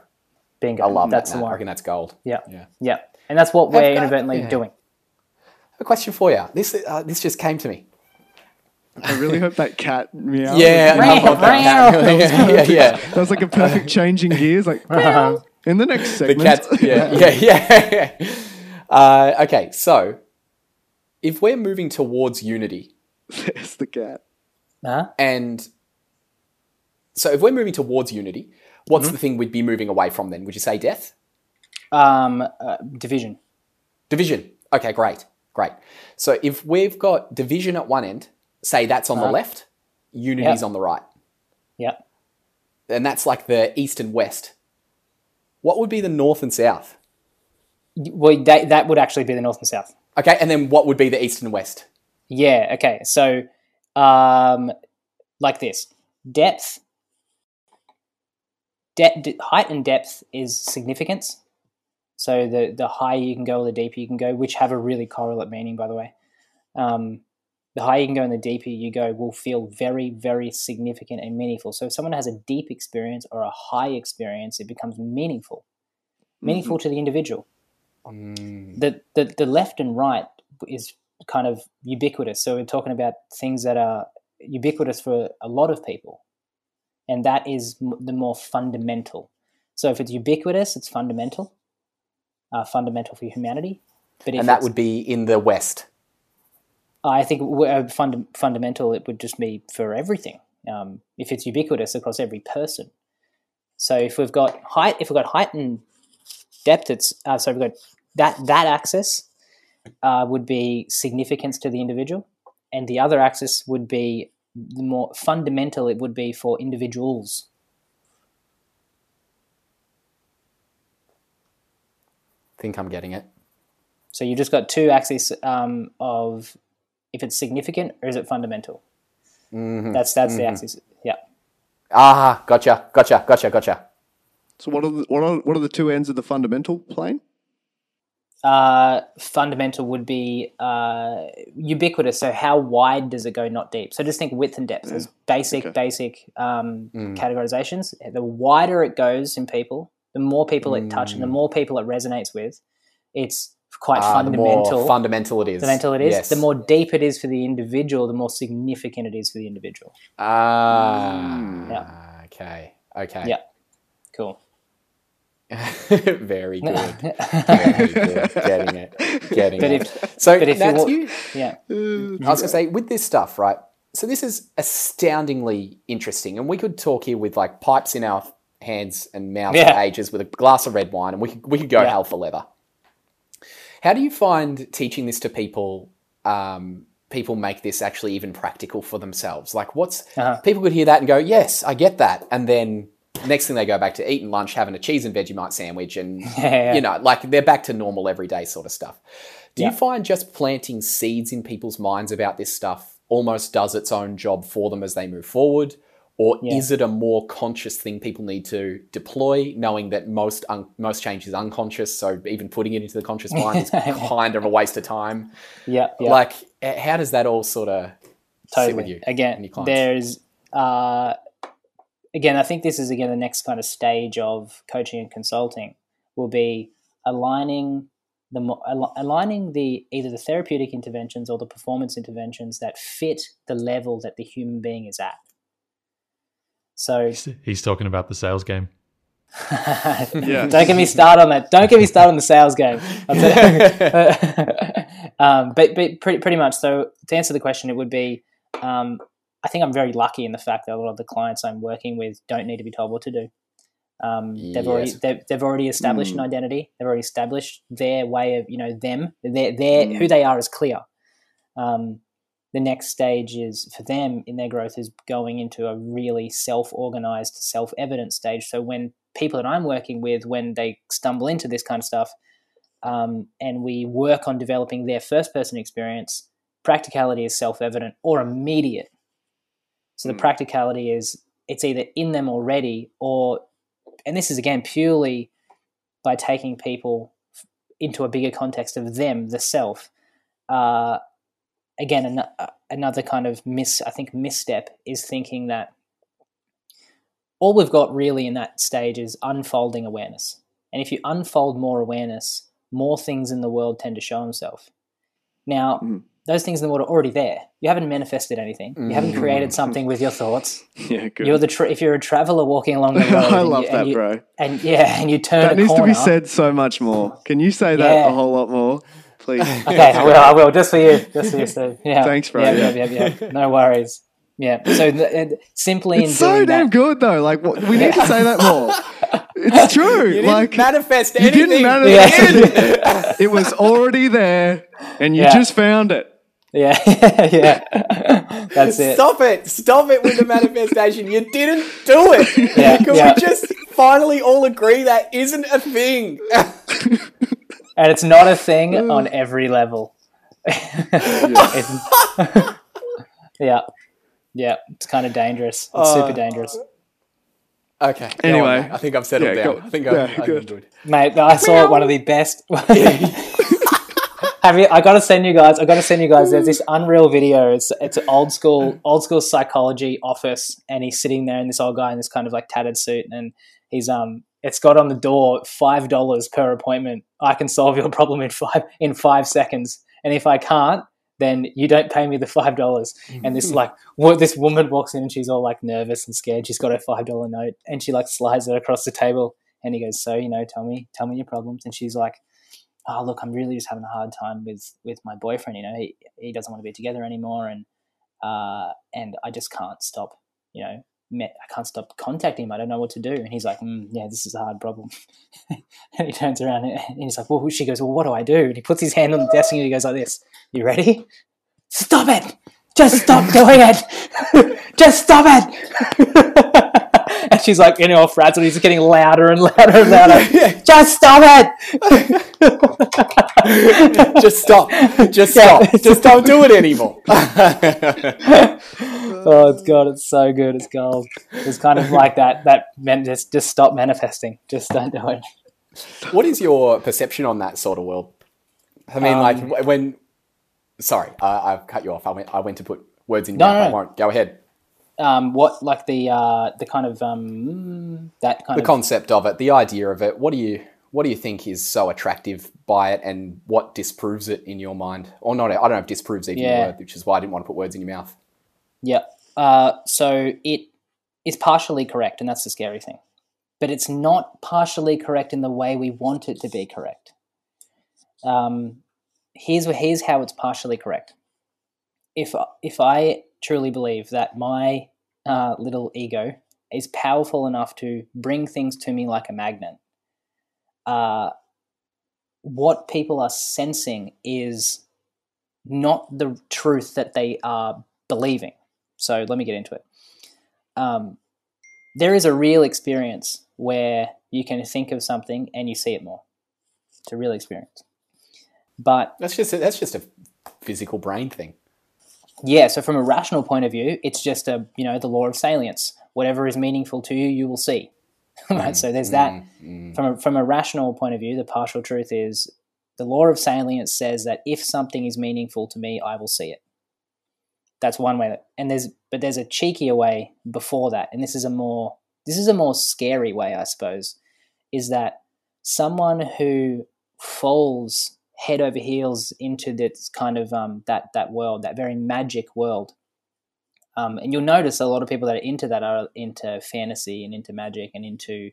Bingo. I love That's that the Matt. I reckon that's gold Yeah. yeah Yeah. And that's what we're got- inadvertently yeah. doing. a question for you this uh, this just came to me I really hope that cat meow. yeah Meow, I love that cat. yeah yeah, yeah. That was like a perfect changing gears. Like meow. in the next segment. the segment. cat yeah yeah yeah uh, okay so if we're moving towards unity There's the cat. Huh? and so if we're moving towards unity what's Mm-hmm. the thing we'd be moving away from then would you say death Um, uh, division. division okay great great so if we've got division at one end say that's on the left unity's Uh-huh. Yep. on the right Yeah. and that's like the east and west what would be the north and south Well, that, that would actually be the north and south. okay and then what would be the east and west Yeah. Okay. So, um, like this depth, de- de- height and depth is significance. So the the higher you can go, or the deeper you can go, which have a really correlate meaning, by the way. Um, the higher you can go and the deeper you go will feel very, very significant and meaningful. So if someone has a deep experience or a high experience, it becomes meaningful, meaningful to the individual. The, the the left and right is kind of ubiquitous. So we're talking about things that are ubiquitous for a lot of people, and that is m- the more fundamental. So if it's ubiquitous, it's fundamental, uh, fundamental for humanity. But and that would be in the west I think uh, funda- fundamental, it would just be for everything. Um, if it's ubiquitous across every person. So if we've got height, if we've got height and depth, it's uh, so we've got that that axis uh, would be significance to the individual, and the other axis would be the more fundamental. It would be for individuals. think i'm getting it So you've just got two axes um, of if it's significant or is it fundamental. That's that's the axis. Yeah. ah gotcha gotcha gotcha gotcha So what are the what are what are the two ends of the fundamental plane? Uh, fundamental would be uh, ubiquitous. So how wide does it go, not deep? So just think width and depth as basic, Okay. basic um, categorizations. The wider it goes in people, the more people it touches, and the more people it resonates with. It's quite the fundamental. more fundamental it is fundamental it is. yes. The more deep it is for the individual, the more significant it is for the individual. ah Yeah. okay okay Yeah. Cool. Very good. Very good. Getting it. Getting But it. if- so but if that's you. Yeah. I was going to say, with this stuff, right? So this is astoundingly interesting, and we could talk here with like pipes in our hands and mouths Yeah. for ages with a glass of red wine, and we could we could go Yeah. hell for leather. How do you find teaching this to people? Um, people make this actually even practical for themselves. Like, what's Uh-huh. people could hear that and go, "Yes, I get that," and then next thing they go back to eating lunch, having a cheese and Vegemite sandwich, and Yeah. you know, like they're back to normal everyday sort of stuff. Do Yeah. you find just planting seeds in people's minds about this stuff almost does its own job for them as they move forward? Or Yeah. is it a more conscious thing people need to deploy, knowing that most un- most change is unconscious? So even putting it into the conscious mind is kind of a waste of time. Yeah. Yeah. Like, how does that all sort of totally. sit with you? Again, there's uh, again, I think this is again the next kind of stage of coaching and consulting will be aligning the al- aligning the either the therapeutic interventions or the performance interventions that fit the level that the human being is at. So He's talking about the sales game. yeah. Don't get me started on that. Don't get me started on the sales game. I'll tell you. um, but but pretty, pretty much. So to answer the question, it would be um, I think I'm very lucky in the fact that a lot of the clients I'm working with don't need to be told what to do. Um, they've already they've, they've already established an identity. They've already established their way of you know them. Their their who they are is clear. Um, the next stage is for them in their growth is going into a really self-organized, self-evident stage. So when people that I'm working with, when they stumble into this kind of stuff, um, and we work on developing their first-person experience, practicality is self-evident or immediate. So the Mm. practicality is it's either in them already, or, and this is again purely by taking people into a bigger context of them, the self. Uh, again, an- uh, another kind of miss, I think, misstep is thinking that all we've got really in that stage is unfolding awareness. And if you unfold more awareness, more things in the world tend to show themselves. Now, Mm. Those things in the world are already there. You haven't manifested anything. You haven't Mm. created something with your thoughts. Yeah, good. You're the tra- if you're a traveler walking along the road. I and love you, that, and you, bro. And yeah, and you turn That a needs to be said so much more. Can you say that Yeah. a whole lot more, please? Okay, I will. I will. Just for you. Just for you, Steve. Yeah. Thanks, bro. Yeah, Yeah. yeah, yeah, yeah. No worries. Yeah. So th- uh, simply in so doing damn that, good though. Like what, we need to say that more. It's true. You didn't like manifest anything. you didn't manifest Yeah. it. It was already there, and you Yeah. just found it. Yeah, yeah. That's it. Stop it! Stop it with the manifestation. You didn't do it. Yeah, Can yeah. we just finally all agree that isn't a thing? And it's not a thing on every level. It's- yeah. Yeah. It's kind of dangerous. It's Uh, super dangerous. okay. Anyway. on. I think I've settled Yeah, down. go- I think yeah, I'm, I'm good. good. Mate, I saw one of the best. Have you? I gotta send you guys. I gotta send you guys. There's this unreal video. It's it's an old school old school psychology office, and he's sitting there, and this old guy in this kind of like tattered suit, and he's um. It's got on the door five dollars per appointment. I can solve your problem in five in five seconds, and if I can't, then you don't pay me the five dollars. And this like what this woman walks in and she's all like nervous and scared. She's got her five dollar note and she like slides it across the table. And he goes, "So you know, tell me, tell me your problems." And she's like, "Oh, look, I'm really just having a hard time with with my boyfriend. You know, he he doesn't want to be together anymore, and uh, and I just can't stop. You know, me- I can't stop contacting him. I don't know what to do." And he's like, mm, "Yeah, this is a hard problem." and he turns around and he's like, "Well," she goes, "Well, what do I do?" And he puts his hand on the desk and he goes like this. You ready? Stop it! Just stop doing it! Just stop it! and she's like, you know. He's getting louder and louder and louder. Just stop it! Just stop. Just stop. Just don't do it anymore. oh, it's God, it's so good. It's gold. It's kind of like that. That meant just just stop manifesting. Just don't do it. what is your perception on that sort of world? I mean, Um, like when. Sorry, uh, I've cut you off. I went. I went to put words in your No, mouth. no, I won't. Go ahead. Um, what like the uh, the kind of um, that kind The of concept of it, the idea of it. What do you What do you think is so attractive by it, and what disproves it in your mind? Or not? I don't know if disproves even Yeah. word, which is why I didn't want to put words in your mouth. Yeah. Uh, so it is partially correct, and that's the scary thing. but it's not partially correct in the way we want it to be correct. Um, here's here's how it's partially correct. If if I truly believe that my uh, little ego is powerful enough to bring things to me like a magnet, uh, what people are sensing is not the truth that they are believing. So let me get into it. Um, there is a real experience where you can think of something and you see it more. It's a real experience. But That's just a, that's just a physical brain thing. Yeah, so from a rational point of view, it's just a you know the law of salience. Whatever is meaningful to you, you will see. right. So there's that. Mm, From a, from a rational point of view, the partial truth is the law of salience says that if something is meaningful to me, I will see it. That's one way. That, and there's but there's a cheekier way before that, and this is a more this is a more scary way, I suppose, is that someone who falls head over heels into this kind of um, that that world, that very magic world. Um, and you'll notice a lot of people that are into that are into fantasy and into magic and into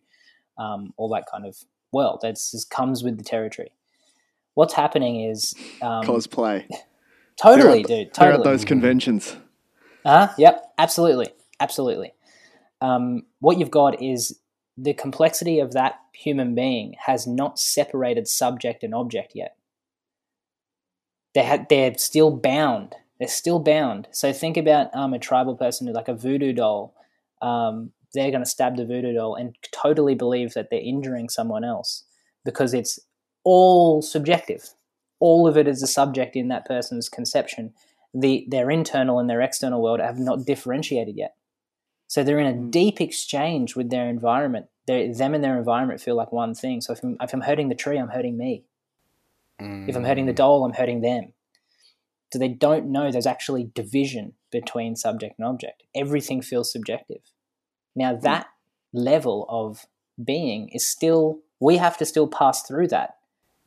um, all that kind of world. That just comes with the territory. What's happening is um, Cosplay. totally, They're at- dude, They're at totally. those conventions. Uh. Yep. Absolutely. Absolutely. Um, what you've got is the complexity of that human being has not separated subject and object yet. They ha- they're still bound. They're still bound. So think about um, a tribal person who, like a voodoo doll. Um, they're going to stab the voodoo doll and totally believe that they're injuring someone else because it's all subjective. All of it is a subject in that person's conception the their internal and their external world have not differentiated yet. So they're in a deep exchange with their environment. They're, them and their environment feel like one thing. So if I'm, if I'm hurting the tree, I'm hurting me. If I'm hurting the doll, I'm hurting them. So they don't know there's actually division between subject and object. Everything feels subjective. Now that level of being is still we have to still pass through that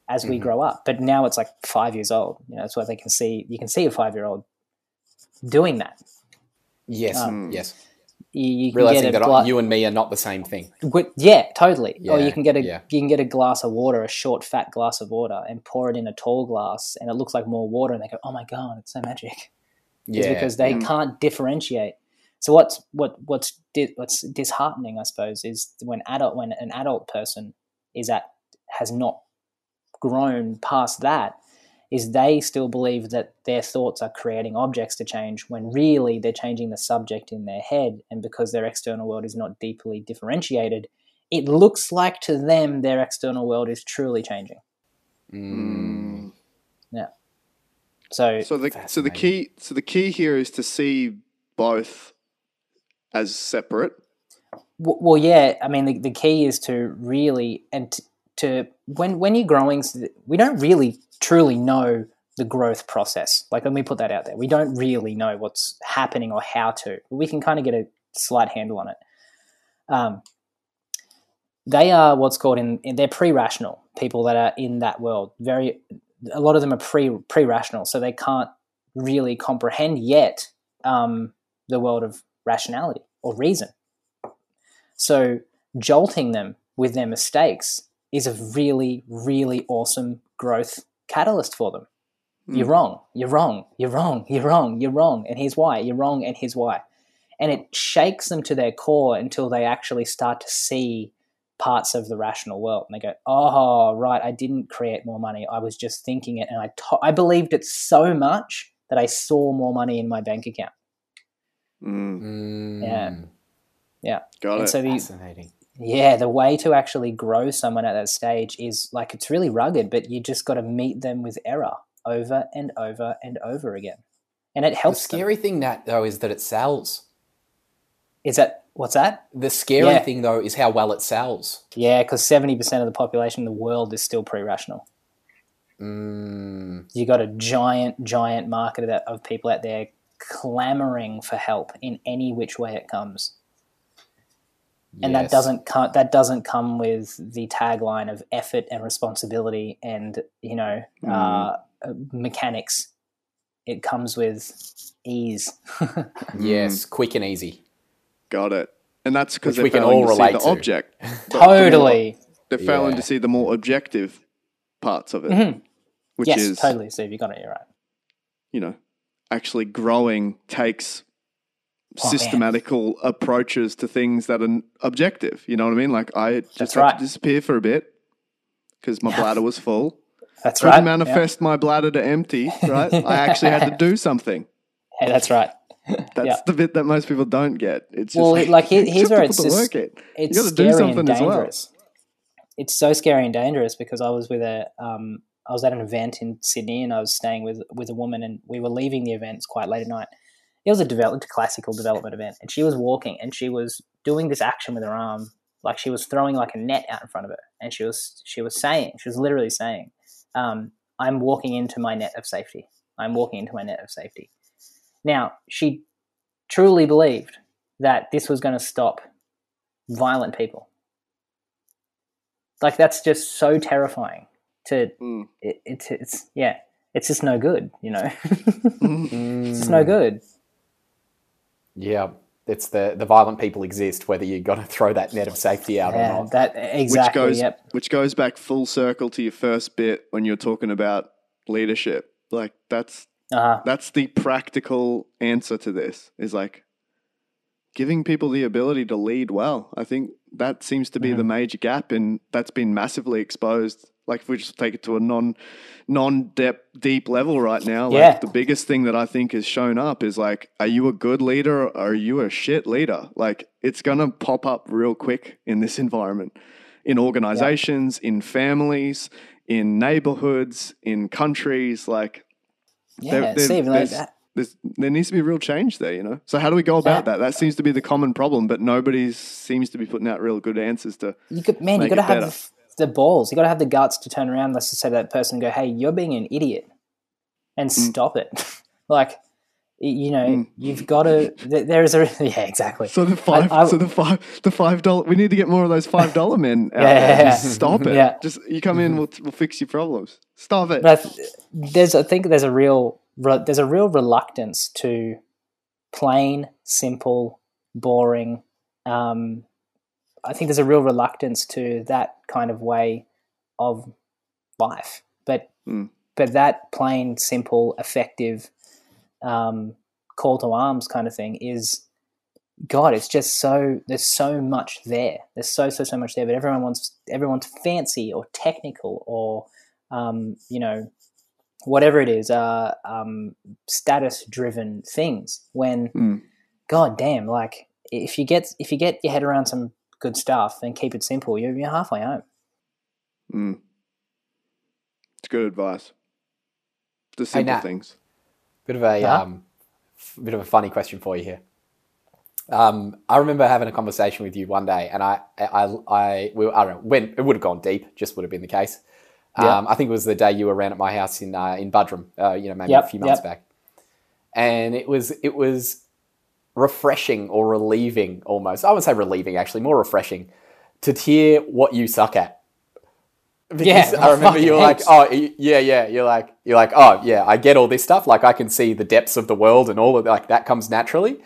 as we Mhm. grow up. But now it's like five years old. You know, that's why they can see you can see a five year old doing that. Yes, Um, yes. You, you can Realizing get that gla- you and me are not the same thing. Wi- yeah, totally. or you can get a yeah. you can get a glass of water, a short, fat glass of water, and pour it in a tall glass, and it looks like more water, and they go, "Oh my god, it's so magic!" It's Yeah, because they Mm. can't differentiate. So what's what what's di- what's disheartening, I suppose, is when adult when an adult person is at has not grown past that, is they still believe that their thoughts are creating objects to change when really they're changing the subject in their head, and because their external world is not deeply differentiated, it looks like to them their external world is truly changing. Mm. So, So the so the key so the key here is to see both as separate. W- Well, yeah. I mean, the, the key is to really and t- to when when you're growing, we don't really truly know the growth process. Like, let me put that out there. We don't really know what's happening or how to. We can kind of get a slight handle on it. Um, they are what's called in, in they're pre-rational people that are in that world. Very, a lot of them are pre pre-rational, so they can't really comprehend yet um, the world of rationality or reason. So jolting them with their mistakes is a really, really awesome growth catalyst for them. You're wrong. You're wrong. You're wrong. You're wrong. You're wrong. And here's why. You're wrong. And here's why. And it shakes them to their core until they actually start to see parts of the rational world. And they go, oh, right. I didn't create more money. I was just thinking it. And I, to- I believed it so much that I saw more money in my bank account. Mm, Mm. Yeah. got and it. so the, Fascinating. Yeah, the way to actually grow someone at that stage is like it's really rugged, but you just got to meet them with error over and over and over again, and it The helps. them. scary thing that though is that it sells. Is that what's that? The scary Yeah. thing though is how well it sells. Yeah, because seventy percent of the population in the world is still pre-rational. Mm. You got a giant, giant market of, that, of people out there clamoring for help in any which way it comes. And that doesn't come that doesn't come with the tagline of effort and responsibility and you know Mm. uh, mechanics it comes with ease Yes, quick and easy. Got it. and that's because we can failing all to see relate the to. object. The- the Totally. more- they're failing Yeah. to see the more objective parts of it, Mhm. which yes, is totally, Steve. You got it. You're right. you know actually growing takes Oh, man. systematical approaches to things that are objective. You know what I mean? Like I just That's had right. to disappear for a bit because my bladder was full. That's Couldn't right. manifest my bladder to empty, right? I actually had to do something. Hey, that's right. That's Yeah. the bit that most people don't get. It's just Well, like, like, here's where it's just- work in. It's gotta do scary and something as well. dangerous. It's so scary and dangerous because I was with a um, I was at an event in Sydney and I was staying with with a woman and we were leaving the event. It's quite late at night. It was a developed classical development event, and she was walking and she was doing this action with her arm, like she was throwing like a net out in front of her, and she was she was saying she was literally saying, um, "I'm walking into my net of safety. I'm walking into my net of safety." Now she truly believed that this was going to stop violent people. Like that's just so terrifying. To Mm. it, it's it's yeah, it's just no good. You know, Mm-hmm. it's just no good. Yeah, it's the the violent people exist, whether you got to throw that net of safety out or not. that exactly. which goes yep. which goes back full circle to your first bit when you're talking about leadership. Like that's Uh-huh. that's the practical answer to this is like giving people the ability to lead well. I think that seems to be the major gap and that's been massively exposed. Like if we just take it to a non non depth deep level right now, like Yeah. the biggest thing that I think has shown up is like, are you a good leader or are you a shit leader? Like it's gonna pop up real quick in this environment. In organizations, in families, in neighborhoods, in countries, like Yeah, there- there- Steve, like that. Uh, there's, there needs to be real change there, you know. So how do we go about that? That seems to be the common problem, but nobody seems to be putting out real good answers to. You could, man, you got to have. The, balls. You got to have the guts to turn around. Let's just say to that person, go, "Hey, you're being an idiot," and Mm. stop it. like, you know, you've got to. There is a yeah, exactly. So the five, I- so the five, the five dollar. We need to get more of those five dollar men out Yeah, there. Just stop it. Yeah. Just you come in, we'll we'll fix your problems. Stop it. But I th- there's, I think there's a real, there's a real reluctance to plain, simple, boring. Um, I think there's a real reluctance to that kind of way of life. But Mm. but that plain, simple, effective um, call to arms kind of thing is God. It's just so there's so much there. There's so so so much there. But everyone wants everyone's fancy or technical or um, you know whatever it is, uh, um, status driven things. When Mm. God damn, like if you get if you get your head around some good stuff and keep it simple, you're, you're halfway home. Mm. It's good advice. The Hey, simple Nat. things. Bit of a Yeah. um, bit of a funny question for you here. Um, I remember having a conversation with you one day, and I, I, I, we, I don't know when it would have gone deep. Just would have been the case. Yeah. Um, I think it was the day you were around at my house in uh, in Buderim. Uh, you know, maybe Yep, a few months yep. back, and it was it was refreshing or relieving almost. I would say relieving, actually, more refreshing to hear what you suck at. Because Yeah, I remember you're like, oh yeah, yeah. You're like, you're like, oh yeah, I get all this stuff. Like I can see the depths of the world and all of like that comes naturally.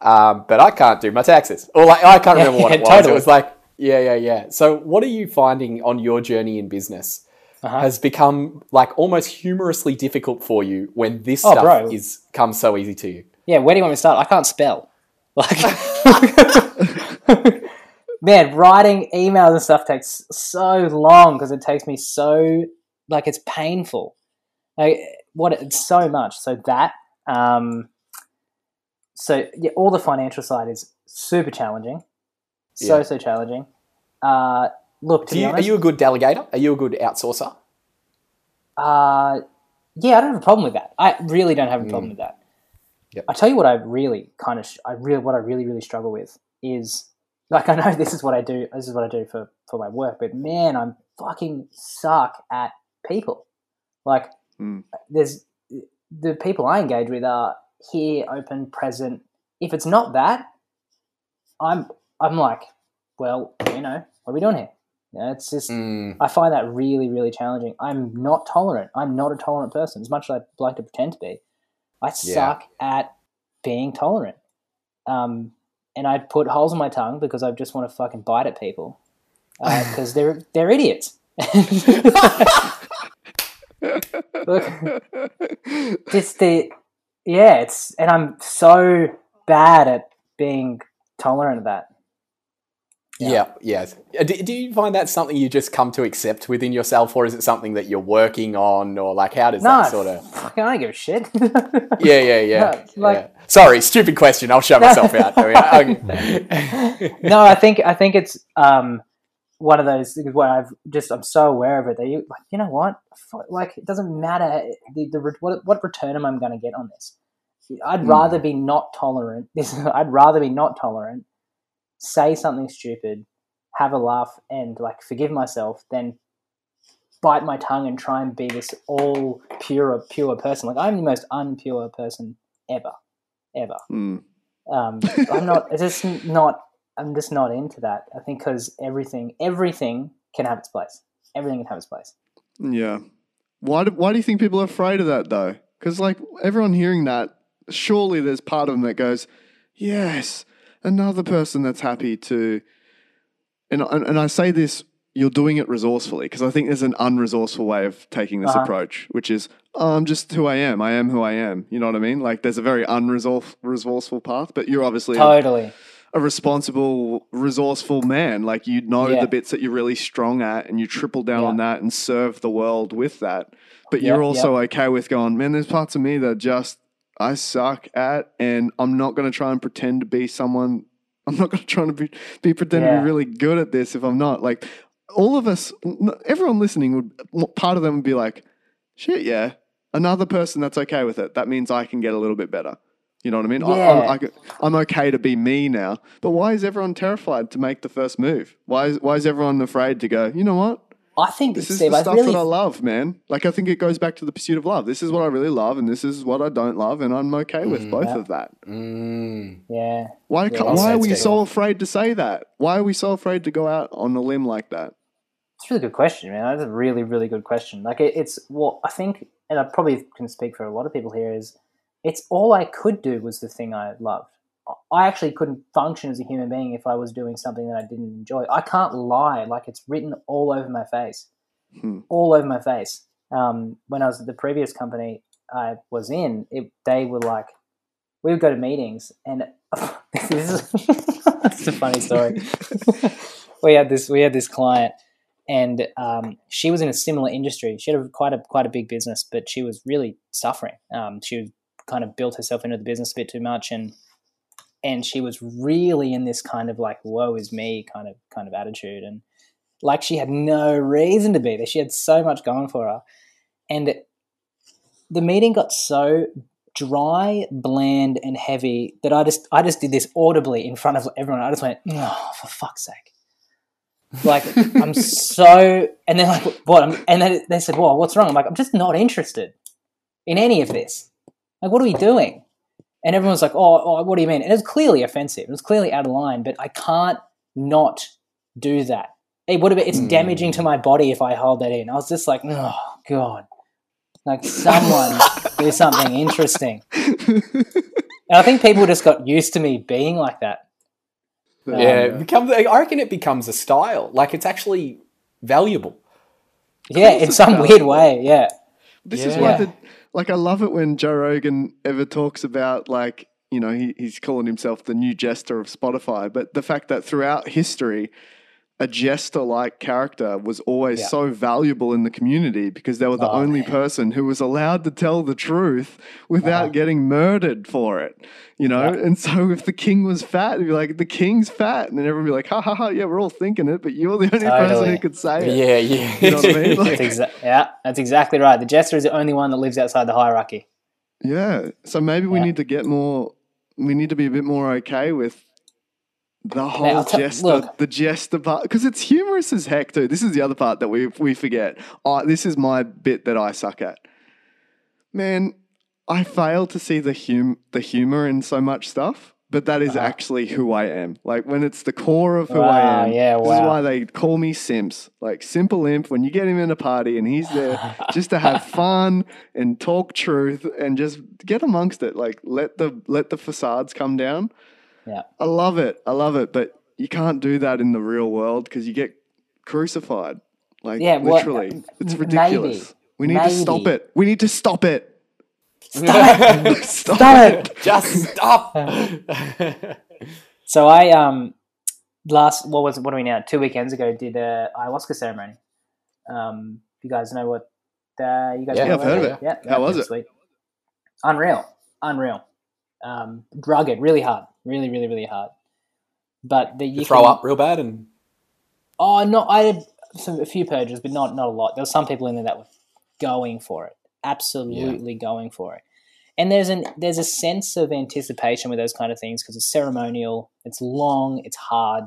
Um, but I can't do my taxes, or like I can't Yeah, remember what yeah, it was. totally. It was like, yeah, yeah, yeah. So what are you finding on your journey in business Uh-huh. has become like almost humorously difficult for you when this Oh, stuff bro. is comes so easy to you? Yeah, where do you want me to start? I can't spell. Like, man, writing emails and stuff takes so long because it takes me so like it's painful. Like, what it's so much. So that, um, so yeah, all the financial side is super challenging. So Yeah. so challenging. Uh, look, to Do be you, are you a good delegator? Are you a good outsourcer? Uh, yeah, I don't have a problem with that. I really don't have a problem with that. Yep. I tell you what, I really kind of, I really, what I really, really struggle with is, like, I know this is what I do. This is what I do for for my work, but man, I'm fucking suck at people. Like, Mm. there's the people I engage with are here, open, present. If it's not that, I'm, I'm like, well, you know, what are we doing here? You know, it's just. Mm, I find that really, really challenging. I'm not tolerant. I'm not a tolerant person, as much as I'd like to pretend to be. I suck at being tolerant. Um, and I'd put holes in my tongue because I just want to fucking bite at people because they're they're idiots. Look, just the yeah, it's and I'm so bad at being tolerant of that. Yeah, yes. Uh, Do, do you find that something you just come to accept within yourself, or is it something that you're working on, or like how does No, that sort of? I don't give a shit. Yeah, yeah, yeah. No, like- yeah. Sorry, stupid question. I'll shut myself out. I mean, okay. no, I think I think it's um one of those things where I've just I'm so aware of it that you like you know what like it doesn't matter the, the what what return am I going to get on this. I'd Hmm. rather be not tolerant. This I'd rather be not tolerant. Say something stupid, have a laugh, and like forgive myself than bite my tongue and try and be this all pure pure person. Like I'm the most unpure person ever, ever Hmm. um, I'm not. It's just not. I'm just not into that. I think because everything, everything can have its place. Everything can have its place. Yeah. Why do, why do you think people are afraid of that though? Because like everyone hearing that, surely there's part of them that goes, "Yes, another person that's happy to." And and, and I say this, you're doing it resourcefully because I think there's an unresourceful way of taking this Uh-huh. approach, which is, oh, "I'm just who I am. I am who I am." You know what I mean? Like there's a very unresourceful resourceful path, but you're obviously a- Totally. a responsible, resourceful man. Like you know Yeah. the bits that you're really strong at, and you triple down Yeah. on that and serve the world with that. But Yeah, you're also okay with going, man. There's parts of me that just I suck at, and I'm not going to try and pretend to be someone. I'm not going to try to be be pretend to be really good at this if I'm not. Like all of us, everyone listening would part of them would be like, shit, yeah. Another person that's okay with it. That means I can get a little bit better. You know what I mean? Yeah. I, I'm okay to be me now. But why is everyone terrified to make the first move? Why is why is everyone afraid to go? You know what? I think This is Steve. the I stuff really. that I love, man. Like I think it goes back to the pursuit of love. This is what I really love, and this is what I don't love, and I'm okay with both Yeah. of that. Mm. yeah. Why? Yeah, why are we Steve. so afraid to say that? Why are we so afraid to go out on a limb like that? It's a really good question, man. That's a really, really good question. Like it, it's what I think, and I probably can speak for a lot of people here. Is it's all I could do was the thing I loved. I actually couldn't function as a human being if I was doing something that I didn't enjoy. I can't lie; like it's written all over my face, Hmm. all over my face. Um, when I was at the previous company I was in, it, they were like, we would go to meetings, and this is it's a funny story. we had this we had this client and um, she was in a similar industry. She had a, quite a quite a big business, but she was really suffering. Um, she kind of built herself into the business a bit too much, and and she was really in this kind of like "woe is me" kind of kind of attitude, and like she had no reason to be there. She had so much going for her, and the meeting got so dry, bland, and heavy that I just I just did this audibly in front of everyone. I just went, "Oh, for fuck's sake." like I'm so, and they're like, "What?" And they, they said, "Well, what's wrong?" I'm like, "I'm just not interested in any of this. Like, what are we doing?" And everyone's like, "Oh, oh what do you mean?" And it was clearly offensive. It was clearly out of line. But I can't not do that. It would have been. It's hmm. damaging to my body if I hold that in. I was just like, "Oh God." Like someone do something interesting. And I think people just got used to me being like that. Yeah, it um, becomes. I reckon it becomes a style. Like it's actually valuable. Yeah, in it's some weird way. Yeah. This is Yeah. why the like I love it when Joe Rogan ever talks about like you know he, he's calling himself the new jester of Spotify, but the fact that throughout history a jester like character was always Yeah. so valuable in the community because they were the Oh, only man. person who was allowed to tell the truth without Uh-huh. getting murdered for it, you know? Yeah. And so if the king was fat, it'd be like, the king's fat. And then everyone would be like, ha ha ha, yeah, we're all thinking it, but you're the only person who could say it. Yeah, yeah. You know what I mean? Like- That's exa- yeah, that's exactly right. The jester is the only one that lives outside the hierarchy. Yeah. So maybe we Yeah. need to get more. We need to be a bit more okay with the whole tell- jester, look. the jester part, because it's humorous as heck too. This is the other part that we we forget. Oh, this is my bit that I suck at. Man, I fail to see the hum the humor in so much stuff. But that is Uh-huh. actually who I am. Like when it's the core of who Wow, I am. yeah, This is why they call me Simps. Like simple imp. When you get him in a party and he's there just to have fun and talk truth and just get amongst it. Like let the let the facades come down. Yeah. I love it. I love it. But you can't do that in the real world because you get crucified. Like Yeah, well, literally, it's ridiculous. maybe. We need to stop it. We need to stop it. Stop it! Stop, Stop it! Just stop. So I um last what was what are we now? Two weekends ago did a ayahuasca ceremony. Um, you guys know what uh, you guys Yeah, know I've heard of that it. is? Yeah, How yeah, was it's it? Sweet. Unreal, unreal. Um, rugged, really hard, really, really, really hard. But the, you You throw can- up real bad and Oh, no, I had some, a few purges, but not not a lot. There were some people in there that were going for it, absolutely going for it. And there's an there's a sense of anticipation with those kind of things because it's ceremonial, it's long, it's hard.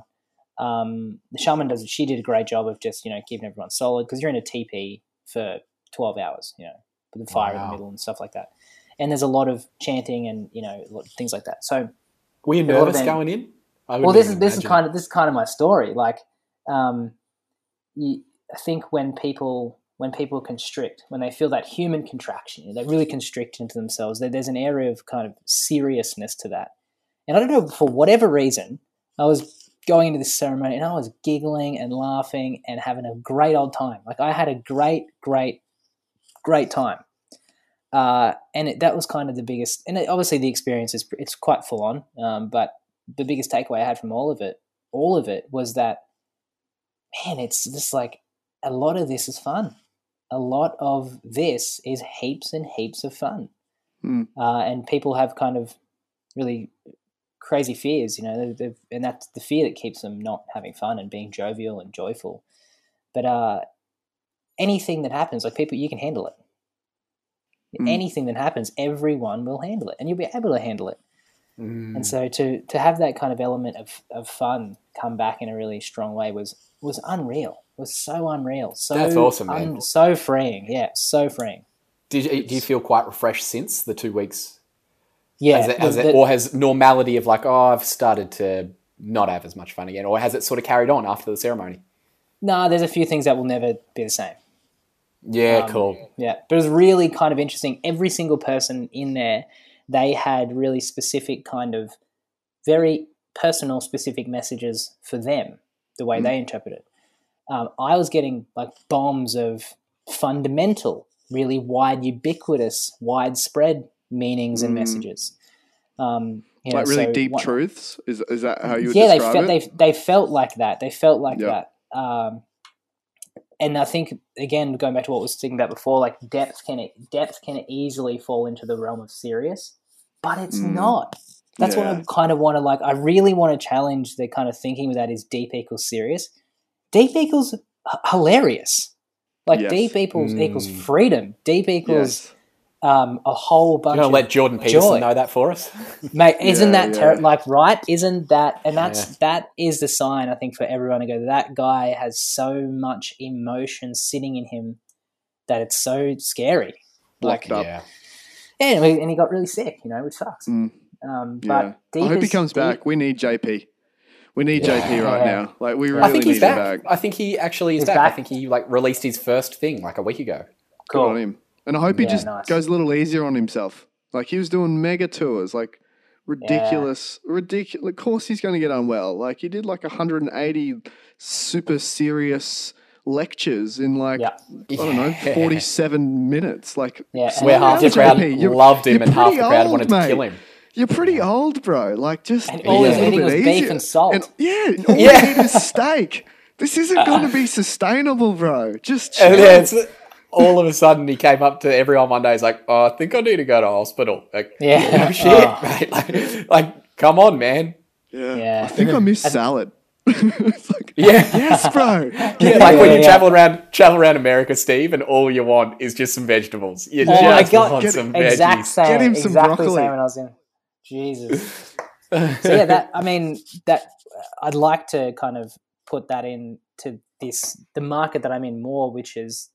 Um, the shaman does she did a great job of just you know keeping everyone solid because you're in a teepee for 12 hours, you know, with the fire in the middle and stuff like that. And there's a lot of chanting and you know things like that. So were you A lot of nervous going in? Well this is this is kind of this is kind of my story. Like um you, i think when people when people constrict when they feel that human contraction they really constrict into themselves there, there's an area of kind of seriousness to that. And i don't know for whatever reason i was going into this ceremony and i was giggling and laughing and having a great old time. Like i had a great great great time uh, and it, that was kind of the biggest and it, obviously the experience is it's quite full on um, but the biggest takeaway I had from all of it, all of it was that, man, it's just like a lot of this is fun. A lot of this is heaps and heaps of fun. Hmm. Uh, and people have kind of really crazy fears, you know, they've, they've, and that's the fear that keeps them not having fun and being jovial and joyful. But uh, anything that happens, like people, you can handle it. Hmm. Anything that happens, everyone will handle it, and you'll be able to handle it. Mm. And so to to have that kind of element of, of fun come back in a really strong way was was unreal. Was so unreal. So That's awesome, man. un- so freeing. Yeah, so freeing. Did you, do you feel quite refreshed since the two weeks? Yeah. Has it, has the- it, or has normality of like, oh, I've started to not have as much fun again, or has it sort of carried on after the ceremony? no, there's a few things that will never be the same. Yeah, Um, cool. Yeah, but it was really kind of interesting. Every single person in there, they had really specific kind of very personal, specific messages for them, the way Mm. they interpret it. Um, I was getting like bombs of fundamental, really wide, ubiquitous, widespread meanings and Mm. messages. Um, you know, like really so deep one- truths. Is is that how you would yeah, they it? they they felt like that. They felt like Yeah. that. Um, and I think again, going back to what we was thinking about before, like depth can depth can easily fall into the realm of serious, but it's Mm. not. That's what I kind of want to like. I really want to challenge the kind of thinking with that is deep equals serious. Deep equals h- hilarious. Like Yes. deep equals equals Mm. freedom. Deep equals Yes. Um, a whole You bunch. gonna of let Jordan Peterson joy. know that for us? Mate, isn't Yeah, that yeah. ter- like right? Isn't that and that's Yeah. that is the sign I think for everyone to go. That guy has so much emotion sitting in him that it's so scary. Blocked up. Yeah. Yeah, and he- and he got really sick, you know, which sucks. Mm. Um, Yeah. but deep I hope he comes deep- back. We need JP. We need Yeah. JP right now. Like we really I think need he's him back. back. I think he actually is He's back. I think he like released his first thing like a week ago. Good on him. And I hope he Yeah, just nice. goes a little easier on himself. Like he was doing mega tours, like ridiculous, ridiculous. Of course, he's going to get unwell. Like he did like 180 super serious lectures in like Yeah. I don't know, 47 minutes. Like Yeah, Where half the crowd You're- loved him and half the crowd old, wanted mate. to kill him. You're pretty old, bro. Like just And all he's little eating was beef and salt. yeah, all Yeah. you need is steak. This isn't going to be sustainable, bro. Just And chill. Then it's, all of a sudden he came up to everyone one day. He's like, "Oh, I think I need to go to hospital." Like, Yeah. no oh, shit, Oh. mate. Like, like, come on, man. Yeah. Yeah. I think I miss salad. it's like, Yeah. yes, bro. Yeah, like when you yeah. travel around travel around America, Steve, and all you want is just some vegetables. You Oh my just God, want get some exact veggies. same. Get him some exactly broccoli. same when I was in. Jesus. so yeah, that I mean that I'd like to kind of put that into this the market that I'm in more, which is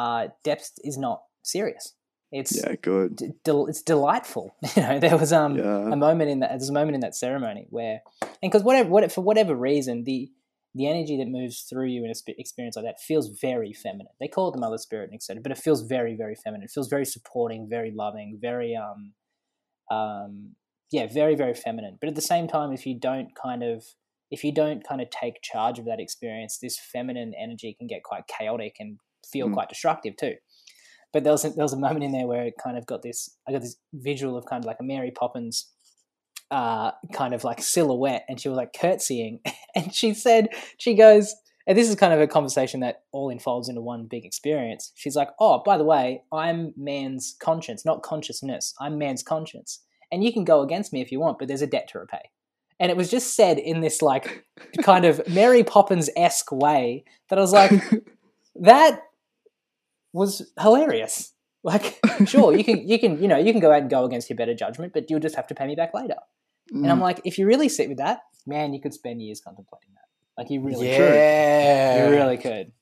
uh, depth is not serious. It's Yeah, good. d- del- it's delightful. You know, there was um Yeah. a moment in that there's a moment in that ceremony where and because whatever what for whatever reason the the energy that moves through you in an experience like that feels very feminine. They call it the mother spirit and etc. But it feels very very feminine. It feels very supporting, very loving, very um um yeah, very very feminine. But at the same time, if you don't kind of if you don't kind of take charge of that experience, this feminine energy can get quite chaotic and feel Mm. quite destructive too. But there was a, there was a moment in there where it kind of got this. I got this visual of kind of like a Mary Poppins, uh, kind of like silhouette, and she was like curtsying, and she said, she goes, and this is kind of a conversation that all unfolds into one big experience. She's like, "Oh, by the way, I'm man's conscience, not consciousness. I'm man's conscience, and you can go against me if you want, but there's a debt to repay." And it was just said in this like kind of Mary Poppins esque way that I was like, that was hilarious. Like, sure, you can, you can, you know, you can go out and go against your better judgment, but you'll just have to pay me back later. And Mm. I'm like, if you really sit with that, man, you could spend years contemplating that. Like, you really, yeah. could. you really could.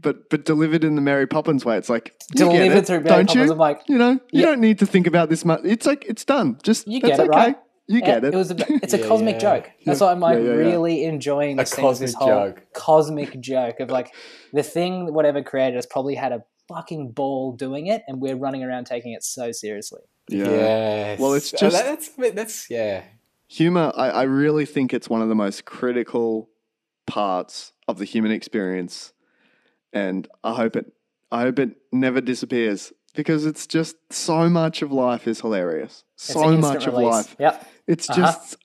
but but delivered in the Mary Poppins way. It's like Delivered it, through Mary don't Poppins, you? I'm like, you know, you Yeah. don't need to think about this much. It's like it's done. Just You that's get it, okay. right? You Yeah, get it. It was a, it's a Yeah, cosmic yeah. joke. That's Yeah. why I'm like Yeah, yeah, yeah. really enjoying A this thing, this cosmic whole joke. cosmic joke of like the thing whatever created us probably had a fucking ball doing it, and we're running around taking it so seriously. yeah. Yes. Well, it's Oh, just- that's that's yeah. Humor. I, I really think it's one of the most critical parts of the human experience, and I hope it. I hope it never disappears because it's just so much of life is hilarious. It's So an instant much of life. Yep. It's Uh-huh. just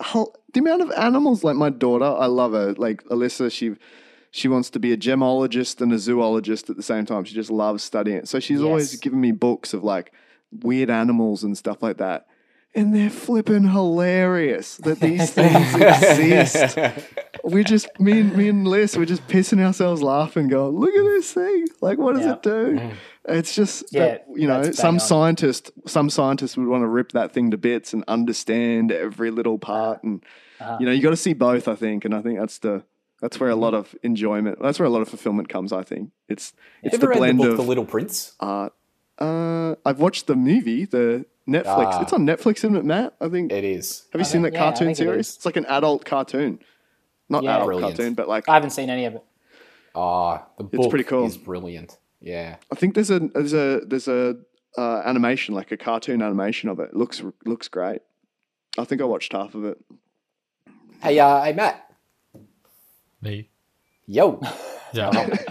hel- the amount of animals. Like my daughter, I love her. Like Alyssa, she she wants to be a gemologist and a zoologist at the same time. She just loves studying it. So she's always Yes. giving me books of like weird animals and stuff like that. And they're flipping hilarious that these things exist. We just me and me and Liz, we're just pissing ourselves laughing, going, "Look at this thing! Like, what does Yeah. it do?" It's just Yeah, that, you know, some on. scientist, some scientists would want to rip that thing to bits and understand every little part, and Uh-huh. you know, you got to see both. I think, and I think that's the that's where a Mm-hmm. lot of enjoyment, that's where a lot of fulfillment comes. I think it's it's Ever the read blend the book of The Little Prince? art. Uh, I've watched the movie, the Netflix. Ah. It's on Netflix, isn't it, Matt? I think. It is. have you I seen think- that yeah, cartoon think it series? It's like an adult cartoon, not Yeah. adult Brilliant. cartoon, but like I haven't seen any of it. Ah, the book pretty cool. is brilliant. Yeah. I think there's a there's a there's a uh, animation like a cartoon animation of it. it. Looks looks great. I think I watched half of it. Hey, uh, hey, Matt. Me. Yo. Yeah.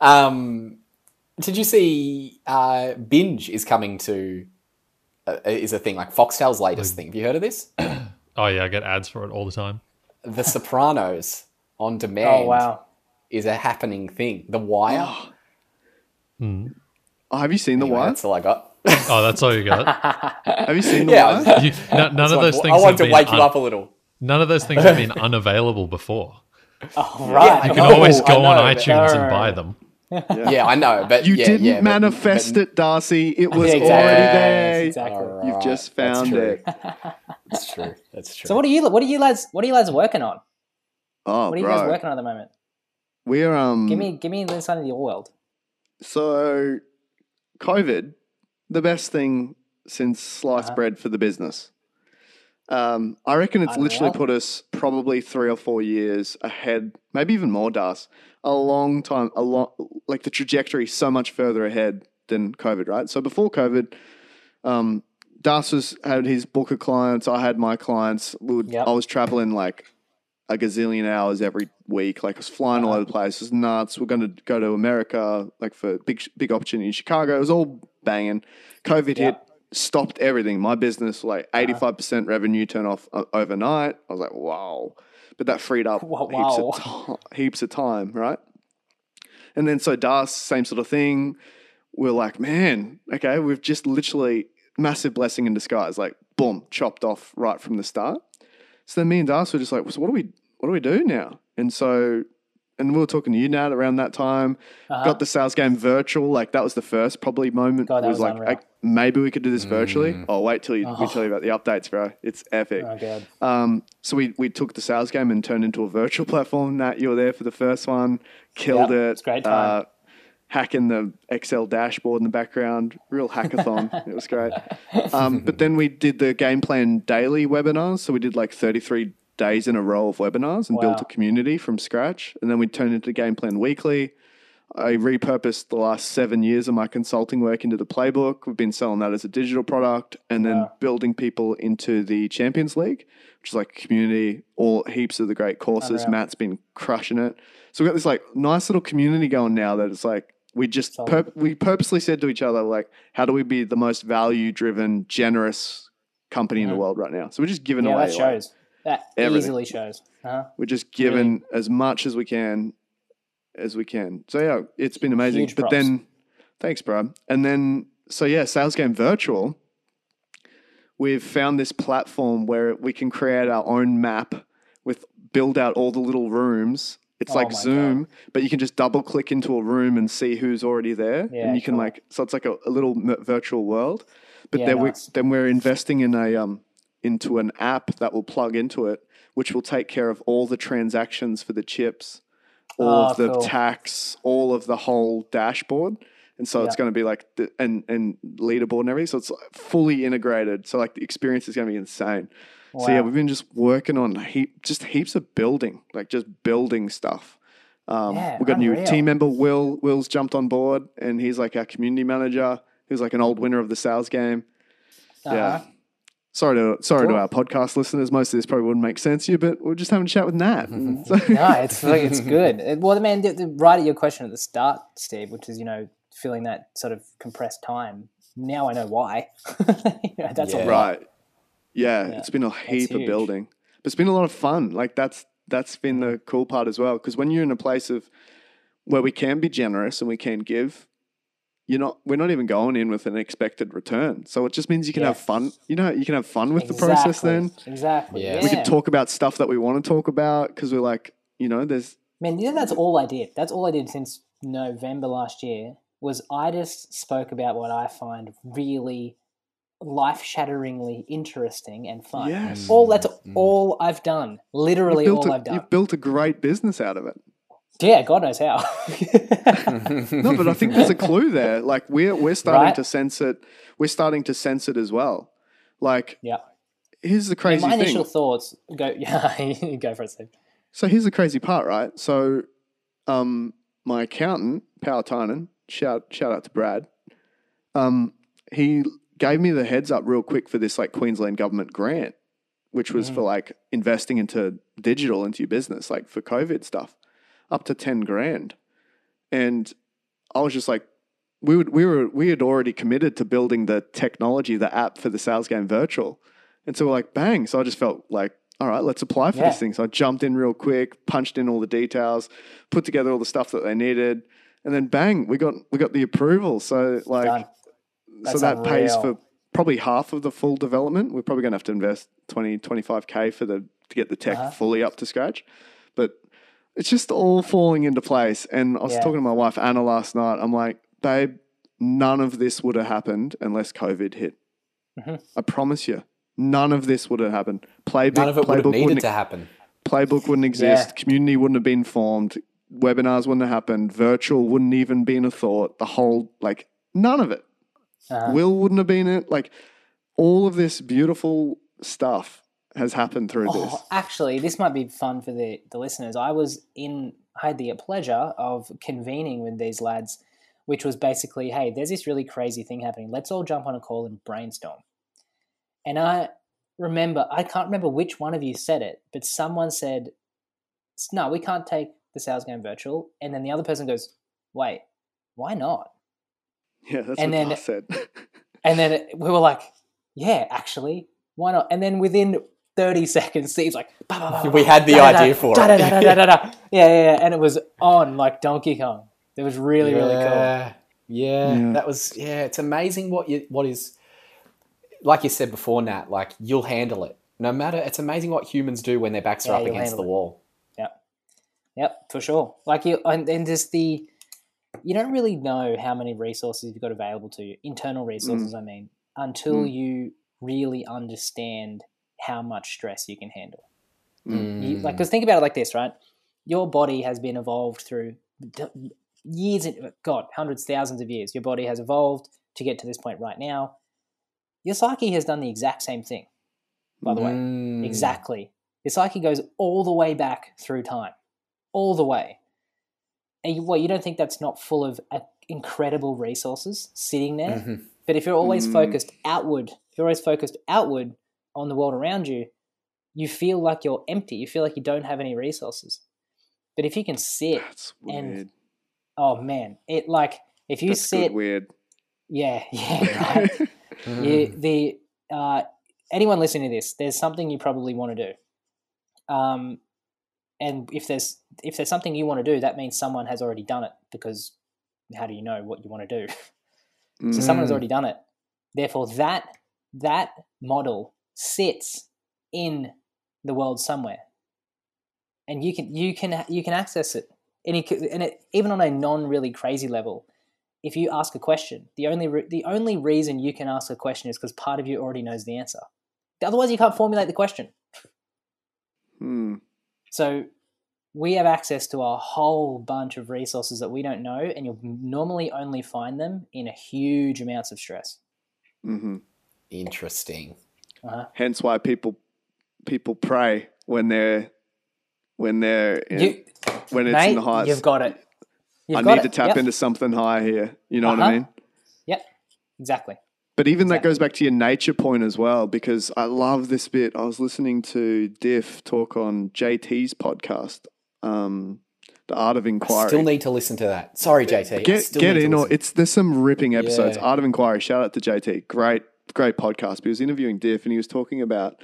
Um, did you see uh, Binge is coming to uh, is a thing like Foxtel's latest thing. Have you heard of this? oh yeah, I get ads for it all the time. The Sopranos on demand Oh wow. is a happening thing. The Wire. Oh, have you seen The Anyway, Wire? That's all I got. Oh, that's all you got. Have you seen The Yeah. Wire? You, no, none of those I things. I wanted to been wake you up a little. None of those things have been unavailable before. Oh right. I You know. can always go on know, but- iTunes No. and buy them. Yeah, I know, but You yeah, didn't yeah, manifest but- it, Darcy. It was Yeah, exactly. already there. exactly. All You've just found true. it. That's true. That's true. So what are you what are you lads what are you lads working on? Oh, What are you guys working on at the moment? We're um. Give me give me the inside of your world. So, COVID, the best thing since sliced Uh-huh. bread for the business. Um, I reckon it's literally Unreal. put us probably three or four years ahead, maybe even more, Das. A long time, a lot like the trajectory so much further ahead than COVID, right? So before COVID, um, Das was had his book of clients. I had my clients. We would, Yep. I was traveling like a gazillion hours every week. Like I was flying all over the place. It was nuts. We're going to go to America, like for big big opportunity in Chicago. It was all banging. COVID hit, stopped everything. My business, like eighty five percent revenue turn off uh, overnight. I was like, wow. But that freed up Wow. heaps of ti- heaps of time, right? And then so Das, same sort of thing. We're like, man, okay, we've just literally massive blessing in disguise, like boom, chopped off right from the start. So then me and Das were just like, so what do we what do we do now? And so and we were talking to you Nat around that time. Uh-huh. Got the sales game virtual. Like that was the first probably moment. God, that was, was like, maybe we could do this virtually. Oh, wait till you, we Oh. tell you about the updates, bro. It's epic. Oh god. Um, so we, we took the sales game and turned into a virtual platform. Nat, you were there for the first one, killed Yep, it. it's great time. Uh, hacking the Excel dashboard in the background, real hackathon. it was great. Um, but then we did the game plan daily webinars. So we did like 33 days in a row of webinars and built a community from scratch. And then we turned into game plan weekly. I repurposed the last seven years of my consulting work into the playbook. We've been selling that as a digital product and then Wow. building people into the Champions League, which is like community, all heaps of the great courses. Unreal. Matt's been crushing it. So we've got this like nice little community going now that it's like we just pur- we purposely said to each other like, how do we be the most value driven, generous company in the world right now? So we're just giving Yeah, away. that like, shows. That everything. easily shows. Uh-huh. we're just giving as much as we can, as we can. So yeah, it's been amazing. Huge but props. then, thanks, bro. And then, so yeah, Sales Game Virtual. We've found this platform where we can create our own map with build out all the little rooms. It's Oh like Zoom, but you can just double click into a room and see who's already there, Yeah, and you can cool. like so it's like a, a little virtual world. But Yeah, then nice. we then we're investing in a um into an app that will plug into it, which will take care of all the transactions for the chips, all Oh, of the cool. tax, all of the whole dashboard. And so it's going to be like the, and and leaderboard and everything. So it's fully integrated. So like the experience is going to be insane. So yeah, we've been just working on heap, just heaps of building, like just building stuff. Um, Yeah, we've got a new team member, Will. Will's jumped on board, and he's like our community manager. Who's like an old winner of the sales game. Yeah. Sorry to sorry to our podcast listeners. Most of this probably wouldn't make sense to you, but we're just having a chat with Nat. So- no, it's it's good. Well, man, the, the, right at your question at the start, Steve, which is you know filling that sort of compressed time. Now I know why. You know, that's Yeah. right. Yeah, Yeah, it's been a heap of building, but it's been a lot of fun. Like that's that's been the cool part as well. Because when you're in a place of where we can be generous and we can give, you're not. We're not even going in with an expected return. So it just means you can Yeah. have fun. You know, you can have fun with the process. Then exactly. Yeah. Yeah. we can talk about stuff that we want to talk about because we're like, you know, there's Man, you know that's all I did. That's all I did since November last year. Was I just spoke about what I find really life-shatteringly interesting and fun. yes. All that's Mm. all I've done. Literally You've built, all a, I've done. you've built a great business out of it. Yeah, God knows how. No, but I think there's a clue there. Like we're we're starting Right. to sense it. We're starting to sense it as well. Like yeah. here's the Yeah, crazy my thing. initial thoughts go. Yeah, go for it, Steve. So here's the crazy part, right? So, um, my accountant, Power Tynan, shout shout out to Brad. Um, he gave me the heads up real quick for this like Queensland government grant, which was Mm. for like investing into digital into your business, like for COVID stuff, up to ten grand. And I was just like, we would we were we had already committed to building the technology, the app for the sales game virtual. And so we're like, bang. So I just felt like, all right, let's apply for Yeah. this thing. So I jumped in real quick, punched in all the details, put together all the stuff that they needed, and then bang, we got we got the approval. So like so that pays for probably half of the full development. We're probably going to have to invest 20, 25k for the to get the tech Uh-huh. fully up to scratch. But it's just all falling into place. And I was Yeah. talking to my wife Anna last night. I'm like, babe, none of this would have happened unless COVID hit. Mhm. I promise you, none of this would have happened. Playbook, None of it would have playbook needed wouldn't to happen. playbook wouldn't exist, community wouldn't have been formed, webinars wouldn't have happened, virtual wouldn't even been a thought. The whole like none of it. Uh-huh. Will wouldn't have been it. Like all of this beautiful stuff has happened through oh, this. Oh, actually, this might be fun for the, the listeners. I was in, I had the pleasure of convening with these lads, which was basically, hey, there's this really crazy thing happening. Let's all jump on a call and brainstorm. And I remember, I can't remember which one of you said it, but someone said, no, we can't take the sales game virtual. And then the other person goes, wait, why not? Yeah, that's And what then- I said. And then we were like, yeah, actually, why not? And then within 30 seconds, Steve's like, bah, bah, bah, bah, We had the da, da, idea for it. Yeah, yeah, yeah. And it was on like Donkey Kong. It was really, really cool. Yeah, yeah, Yeah. that was yeah. It's amazing what you what is like you said before, Nat. Like you'll handle it. No matter, it's amazing what humans do when their backs are Yeah, up against the it. wall. Yep, yep for sure. Like you, and, and just the, you don't really know how many resources you've got available to you, internal resources, I mean, until Mm. you really understand how much stress you can handle. Mm. You, like, because think about it like this, right? Your body has been evolved through years, and God, hundreds, thousands of years. Your body has evolved to get to this point right now. Your psyche has done the exact same thing, by the way. Mm. Exactly. Your psyche goes all the way back through time, all the way. and you, what you don't think that's not full of uh, incredible resources sitting there. Mhm. But if you're always Mm. focused outward, if you're always focused outward on the world around you, you feel like you're empty. You feel like you don't have any resources. But if you can sit, That's And weird. oh man, it like if you That's sit, good weird. yeah, yeah, right. you, the uh, anyone listening to this, there's something you probably want to do. Um, and if there's if there's something you want to do, that means someone has already done it. Because how do you know what you want to do? so someone has Mm. already done it. Therefore, that that model sits in the world somewhere, and you can you can you can access it. And, you can, and it, even on a non really crazy level, if you ask a question, the only re- the only reason you can ask a question is because part of you already knows the answer. Otherwise, you can't formulate the question. Hmm. So we have access to a whole bunch of resources that we don't know, and you'll normally only find them in a huge amounts of stress. Mm-hmm. Interesting. Uh-huh. Hence why people people pray when they're when they're in, You, when it's mate, in the highest. you've got it. You've I got need to tap Yep. into something higher here. You know what I Uh-huh. mean? Yep, exactly. But even that goes back to your nature point as well, because I love this bit. I was listening to Diff talk on JT's podcast, um, The Art of Inquiry. Still need to listen to that. Sorry, JT. Get still get in or it's there's some ripping episodes. Yeah. Art of Inquiry. Shout out to JT. Great great podcast. But he was interviewing Diff and he was talking about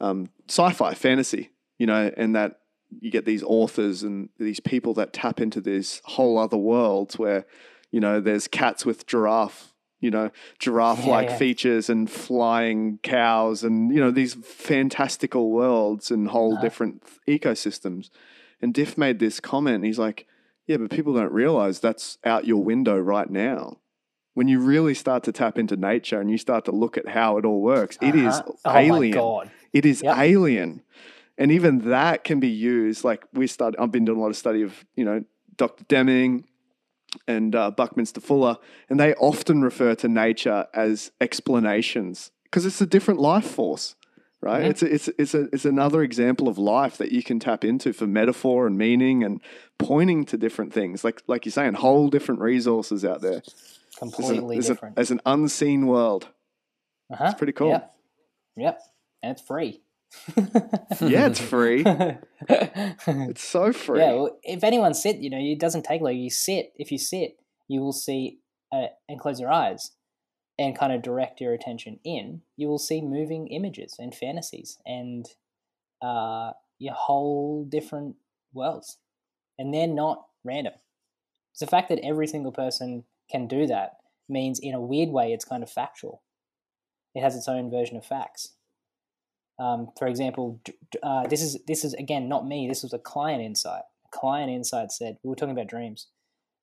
um, sci-fi fantasy. You know, and that you get these authors and these people that tap into this whole other worlds where you know there's cats with giraffe. You know, giraffe like Yeah, yeah. features and flying cows and, you know, these fantastical worlds and whole Uh-huh. different ecosystems. And Diff made this comment. He's like, yeah, but people don't realize that's out your window right now. When you really start to tap into nature and you start to look at how it all works, it is Uh-huh. Oh my alien. god. It is Yep. alien. And even that can be used. Like we start, I've been doing a lot of study of, you know, Dr. Deming and uh, Buckminster Fuller, and they often refer to nature as explanations because it's a different life force, right? Mhm. It's a, it's it's a, it's another example of life that you can tap into for metaphor and meaning and pointing to different things. Like like you're saying, whole different resources out there. A- Completely there's a- different. there's an unseen world. uh-huh. It's pretty cool. Yep. Yep. And it's free. Yeah, it's free. It's so free. Yeah, well, if anyone sit, you know, it doesn't take long. You sit. If you sit, you will see uh, and close your eyes and kind of direct your attention in. You will see moving images and fantasies and uh, your whole different worlds, and they're not random. It's the fact that every single person can do that means, in a weird way, it's kind of factual. It has its own version of facts. Um, for example, uh, this is this is again not me. This was a client insight. A client insight said we were talking about dreams,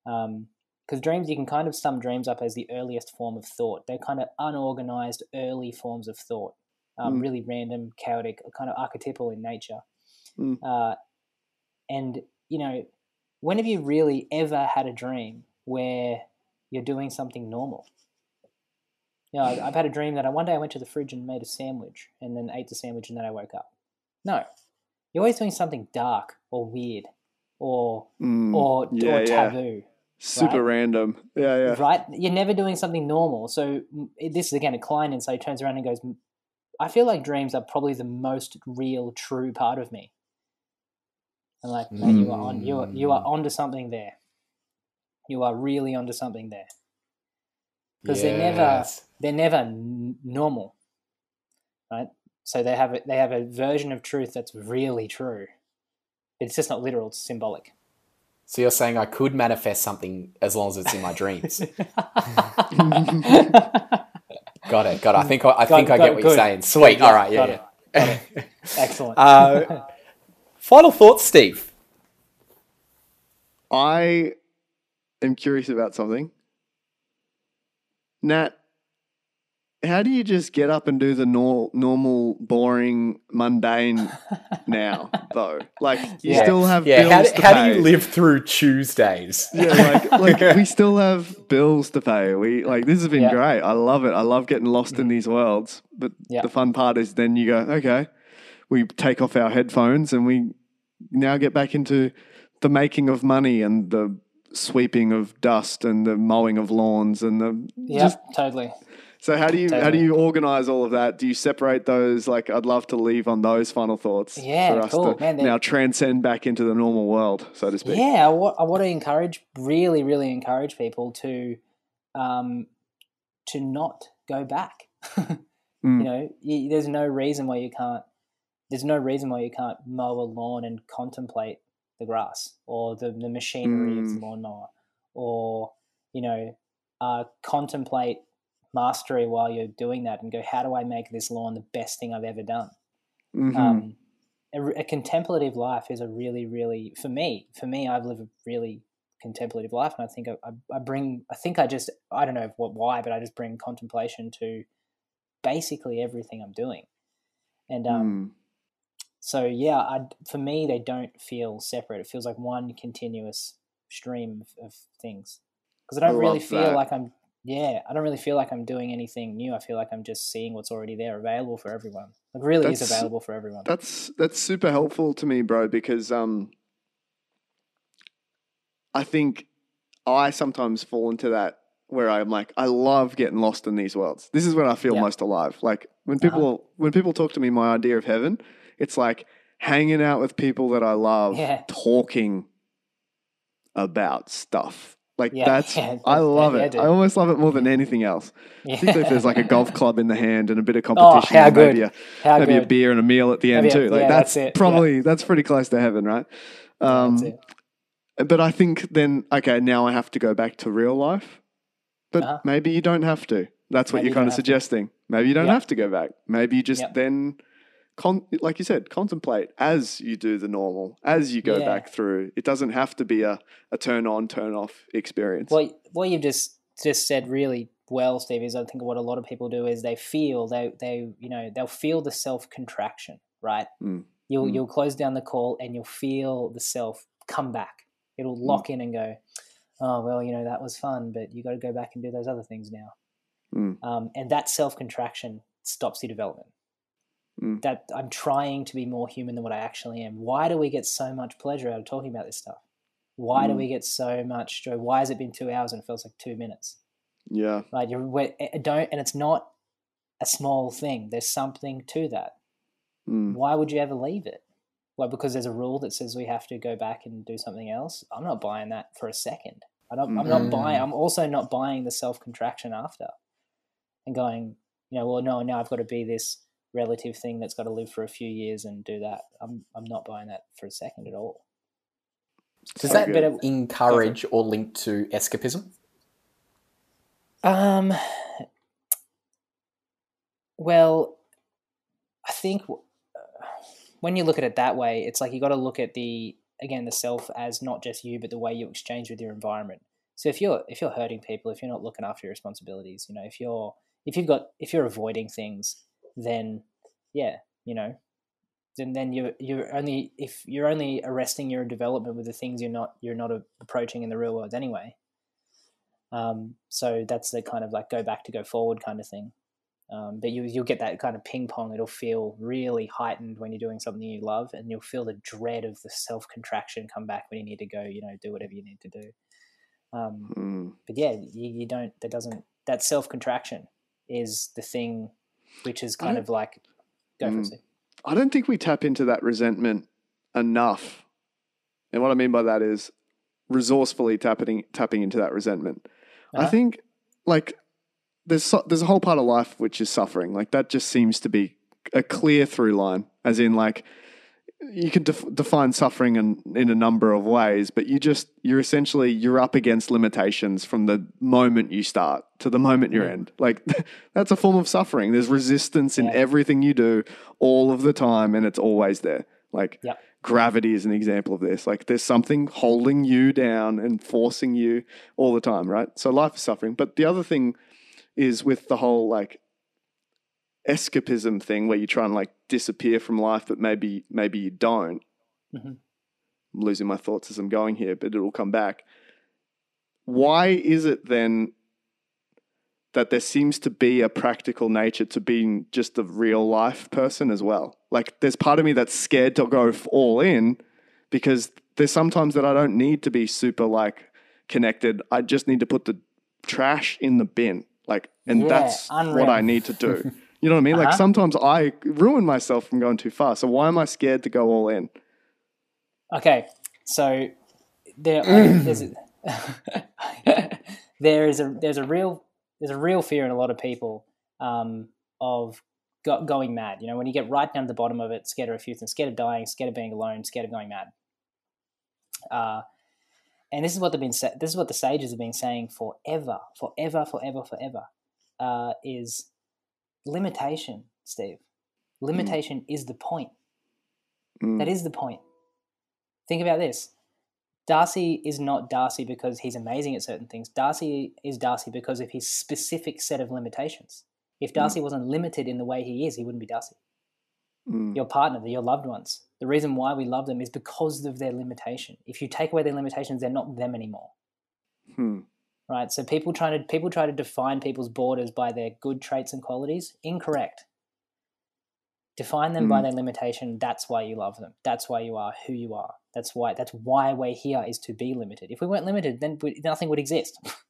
because dreams you can kind of sum dreams up as the earliest form of thought. They're kind of unorganized early forms of thought, um, Mm. really random, chaotic, kind of archetypal in nature. Mm. Uh, and you know, when have you really ever had a dream where you're doing something normal? You know, I've I've had a dream that I, one day I went to the fridge and made a sandwich and then ate the sandwich and then I woke up. No. You're always doing something dark or weird or Mm, or, yeah, or yeah. taboo, Super right? random. Yeah, yeah. right? You're never doing something normal. So mm, this is again a client and so he turns around and goes, "Mm, I feel like dreams are probably the most real, true part of me. And like, man, you are on you are, you are onto something there. You are really onto something there. Because they're never they're never n- normal, right? So they have a, they have a version of truth that's really true. It's just not literal; it's symbolic. So you're saying I could manifest something as long as it's in my dreams. got it. Got it. I think I, I Got- think I get it, what you're saying. Sweet. Yeah, All right. Yeah. got yeah. it, Excellent. Uh, final thoughts, Steve. I am curious about something. Nat, how do you just get up and do the nor- normal, boring, mundane now, though? Like, you Yeah. still have Yeah. bills How, do- to how pay. do you live through Tuesdays? Yeah, like, like we still have bills to pay. We like this has been Yeah. great. I love it. I love getting lost in mm. these worlds. But Yeah. the fun part is then you go, okay, we take off our headphones and we now get back into the making of money and the sweeping of dust and the mowing of lawns and the Yeah, just totally. so how do you how do you organize all of that? Do you separate those? Like I'd love to leave on those final thoughts Yeah, for us cool. to Man, now transcend back into the normal world, so to speak. Yeah, I wa- I want to encourage, really, really encourage people to, um, to not go back. Mm. You know, y there's no reason why you can't. There's no reason why you can't mow a lawn and contemplate the grass or the the machinery of Mm. the lawnmower, or you know, uh, contemplate mastery while you're doing that and go, how do I make this lawn the best thing I've ever done? Mhm. um, a, a contemplative life is a really, really for me. For me, I've lived a really contemplative life, and I think I, I, I bring. I think I just I don't know what why, but I just bring contemplation to basically everything I'm doing, and um, Mm. So yeah, I for me they don't feel separate. It feels like one continuous stream of, of things because I I don't really feel that. like I'm. Yeah, I don't really feel like I'm doing anything new. I feel like I'm just seeing what's already there, available for everyone. Like really is available for everyone. That's that's super helpful to me, bro, because um I think I sometimes fall into that where I'm like, I love getting lost in these worlds. This is when I feel Yeah. most alive. Like when Uh-huh. people when people talk to me my idea of heaven, it's like hanging out with people that I love, Yeah. talking about stuff. Like Yeah, that's yeah, I love it. dude. I almost love it more than anything else. Yeah. I think if there's like a golf club in the hand and a bit of Oh, competition, how and maybe a How maybe a beer and a meal at the end a- too. Like that's, that's probably that's pretty close to heaven, right? Um, but I think then okay, now I have to go back to real life. But Uh-huh. maybe you don't have to. That's what Maybe you're kind don't of have to. suggesting. Maybe you don't have to go back. Maybe you just then, con- like you said, contemplate as you do the normal, as you go Yeah. back through. It doesn't have to be a, a turn on, turn off experience. Well, what you've just just said really well, Steve, is I think what a lot of people do is they feel they they you know they'll feel the self contraction, right? Mm. You'll Mm. you'll close down the call and you'll feel the self come back. It'll Mm. lock in and go, oh well, you know that was fun, but you got to go back and do those other things now. Mm. Um, and that self contraction stops your development. Mm. That I'm trying to be more human than what I actually am. Why do we get so much pleasure out of talking about this stuff? Why do Mm. we get so much joy? Why has it been two hours and it feels like two minutes? yeah. Right? You're we- eh, don't, and it's not a small thing. There's something to that. Mm. Why would you ever leave it? Well, because there's a rule that says we have to go back and do something else. I'm not buying that for a second. I don't, I'm not buying. I'm also not buying the self contraction after, and going, you know, well, no, now I've got to be this relative thing that's got to live for a few years and do that. I'm, I'm not buying that for a second at all. Does So that. But encourage or link to escapism? Um, well, I think uh, when you look at it that way, it's like you got to look at the again the self as not just you, but the way you exchange with your environment. So if you're if you're hurting people, if you're not looking after your responsibilities, you know, if you're if you've got if you're avoiding things, then yeah, you know, then then you're you're only if you're only arresting your development with the things you're not you're not approaching in the real world anyway. Um, so that's the kind of like go back to go forward kind of thing. Um, but you you'll get that kind of ping pong. It'll feel really heightened when you're doing something you love, and you'll feel the dread of the self contraction come back when you need to go. You know, do whatever you need to do. Um, Mm. but yeah, you, you don't. That doesn't. That self contraction is the thing, which is kind of like go for Mm. it. I don't think we tap into that resentment enough. And what I mean by that is resourcefully tapping tapping into that resentment. I Uh-huh. think like there's su- there's a whole part of life which is suffering. Like that just seems to be a clear through line, as in like you can def- define suffering in, in a number of ways, but you just you're essentially you're up against limitations from the moment you start to the moment you end. Like that's a form of suffering. There's resistance in Yeah. everything you do all of the time, and it's always there. Like Yep. gravity is an example of this. Like there's something holding you down and forcing you all the time, right? So life is suffering. But the other thing is with the whole like escapism thing where you try and like disappear from life, but maybe maybe you don't. Mhm. I'm losing my thoughts as I'm going here, but it'll come back. Why is it then that there seems to be a practical nature to being just a real life person as well? Like there's part of me that's scared to go all in because there's sometimes that I don't need to be super like connected. I just need to put the trash in the bin. Like, and Yeah, that's unreal. what I need to do. You know what I mean? Like Uh-huh. sometimes I ruin myself from going too far. So why am I scared to go all in? Okay, so there there's a, there is a there's a real there's a real fear in a lot of people um, of go, going mad. You know, when you get right down to the bottom of it, scared of a few things, scared of dying, scared of being alone, scared of going mad. Uh, and this is what they've been sa- this is what the sages have been saying forever, forever, forever, forever. Uh, is limitation, Steve. Limitation is the point. Mm. That is the point. Think about this. Darcy is not Darcy because he's amazing at certain things. Darcy is Darcy because of his specific set of limitations. If Darcy wasn't limited in the way he is, he wouldn't be Darcy. Mm. Your partner, your loved ones, the reason why we love them is because of their limitation. If you take away their limitations, they're not them anymore. Hmm. Right? So people try to people try to define people's borders by their good traits and qualities. Incorrect. Define them by Mm. their limitation. That's why you love them. That's why you are who you are. That's why that's why we're here is to be limited. If we weren't limited, then we, nothing would exist.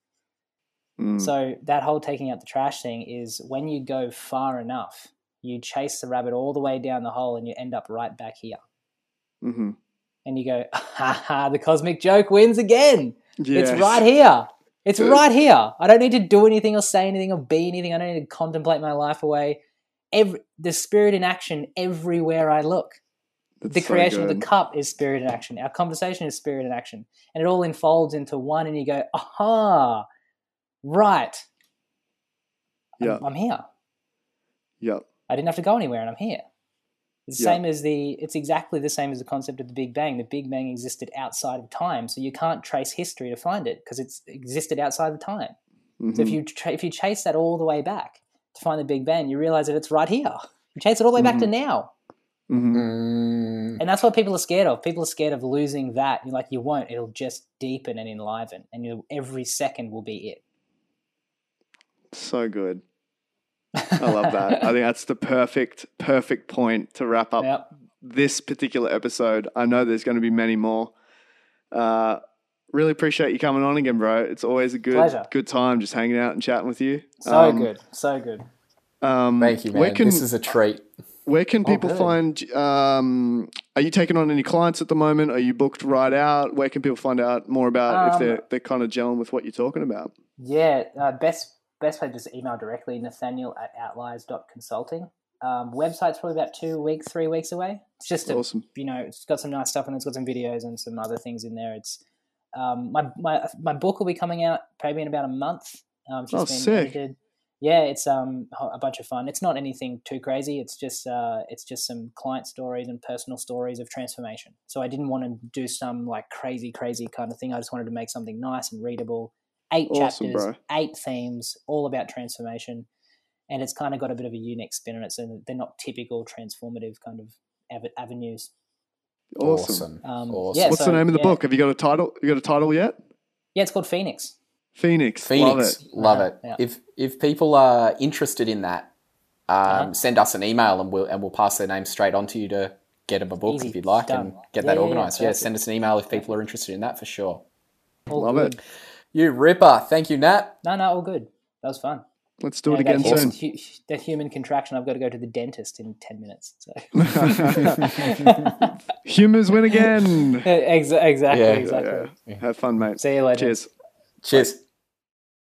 Mm. So that whole taking out the trash thing is when you go far enough, you chase the rabbit all the way down the hole and you end up right back here. hmm And you go, ha ha, the cosmic joke wins again. Yes. It's right here. It's right here. I don't need to do anything or say anything or be anything. I don't need to contemplate my life away. Every the spirit in action everywhere I look. That's the so creation of the cup is spirit in action. Our conversation is spirit in action, and it all unfolds into one. And you go, aha, right. I'm- Yeah. I'm, here. Yep. I didn't have to go anywhere, and I'm here. It's the Yeah. same as the. It's exactly the same as the concept of the Big Bang. The Big Bang existed outside of time, so you can't trace history to find it because it's existed outside of time. So if Mhm. you tra- if you chase that all the way back to find the Big Bang, you realize that it's right here. You chase it all the way back to now, Mhm. Mm, and that's what people are scared of. People are scared of losing that. You're like, you won't. It'll just deepen and enliven, and you every second will be it. So good. I love that. I think that's the perfect, perfect point to wrap up Yep. this particular episode. I know there's going to be many more. Uh, really appreciate you coming on again, bro. It's always a good, Pleasure. good time just hanging out and chatting with you. So Um, good. So good. Um, thank you, Where man. can this is a treat. where can Oh, people good. find? Um, are you taking on any clients at the moment? Are you booked right out? Where can people find out more about if Um, they're they're kind of gelling with what you're talking about? Yeah, uh, best best way to just email directly Nathaniel at outliers.consulting. Um, website's probably about two weeks, three weeks away. It's just a, Awesome. you know, it's got some nice stuff and it's got some videos and some other things in there. It's um, my my my book will be coming out probably in about a month. Um, just Oh, been sick. edited. Yeah, it's um a bunch of fun. It's not anything too crazy. It's just uh it's just some client stories and personal stories of transformation. So I didn't want to do some like crazy crazy kind of thing. I just wanted to make something nice and readable. Eight Awesome, chapters, bro. eight themes, all about transformation, and it's kind of got a bit of a unique spin on it. So they're not typical transformative kind of av- avenues. Awesome. Um, Awesome. yeah, What's so, the name of the yeah. book? Have you got a title? You got a title yet? Yeah, it's called Phoenix. Phoenix. Phoenix, Love it. love Yeah, it. yeah. If if people are interested in that, um, Uh-huh. send us an email and we'll and we'll pass their name straight on to you to get them a book Easy. if you'd like Done. and get Yeah, that yeah, yeah, organised. Yeah, send us an email if people are interested in that for sure. All Love good. it. You ripper. Thank you, Nat. No, no, all good. That was fun. Let's do it again that, soon. hu- that human contraction. I've got to go to the dentist in ten minutes. So. Humors win again. Exa- exactly, Yeah. exactly. Yeah. Have fun, mate. See you later. Cheers. Cheers.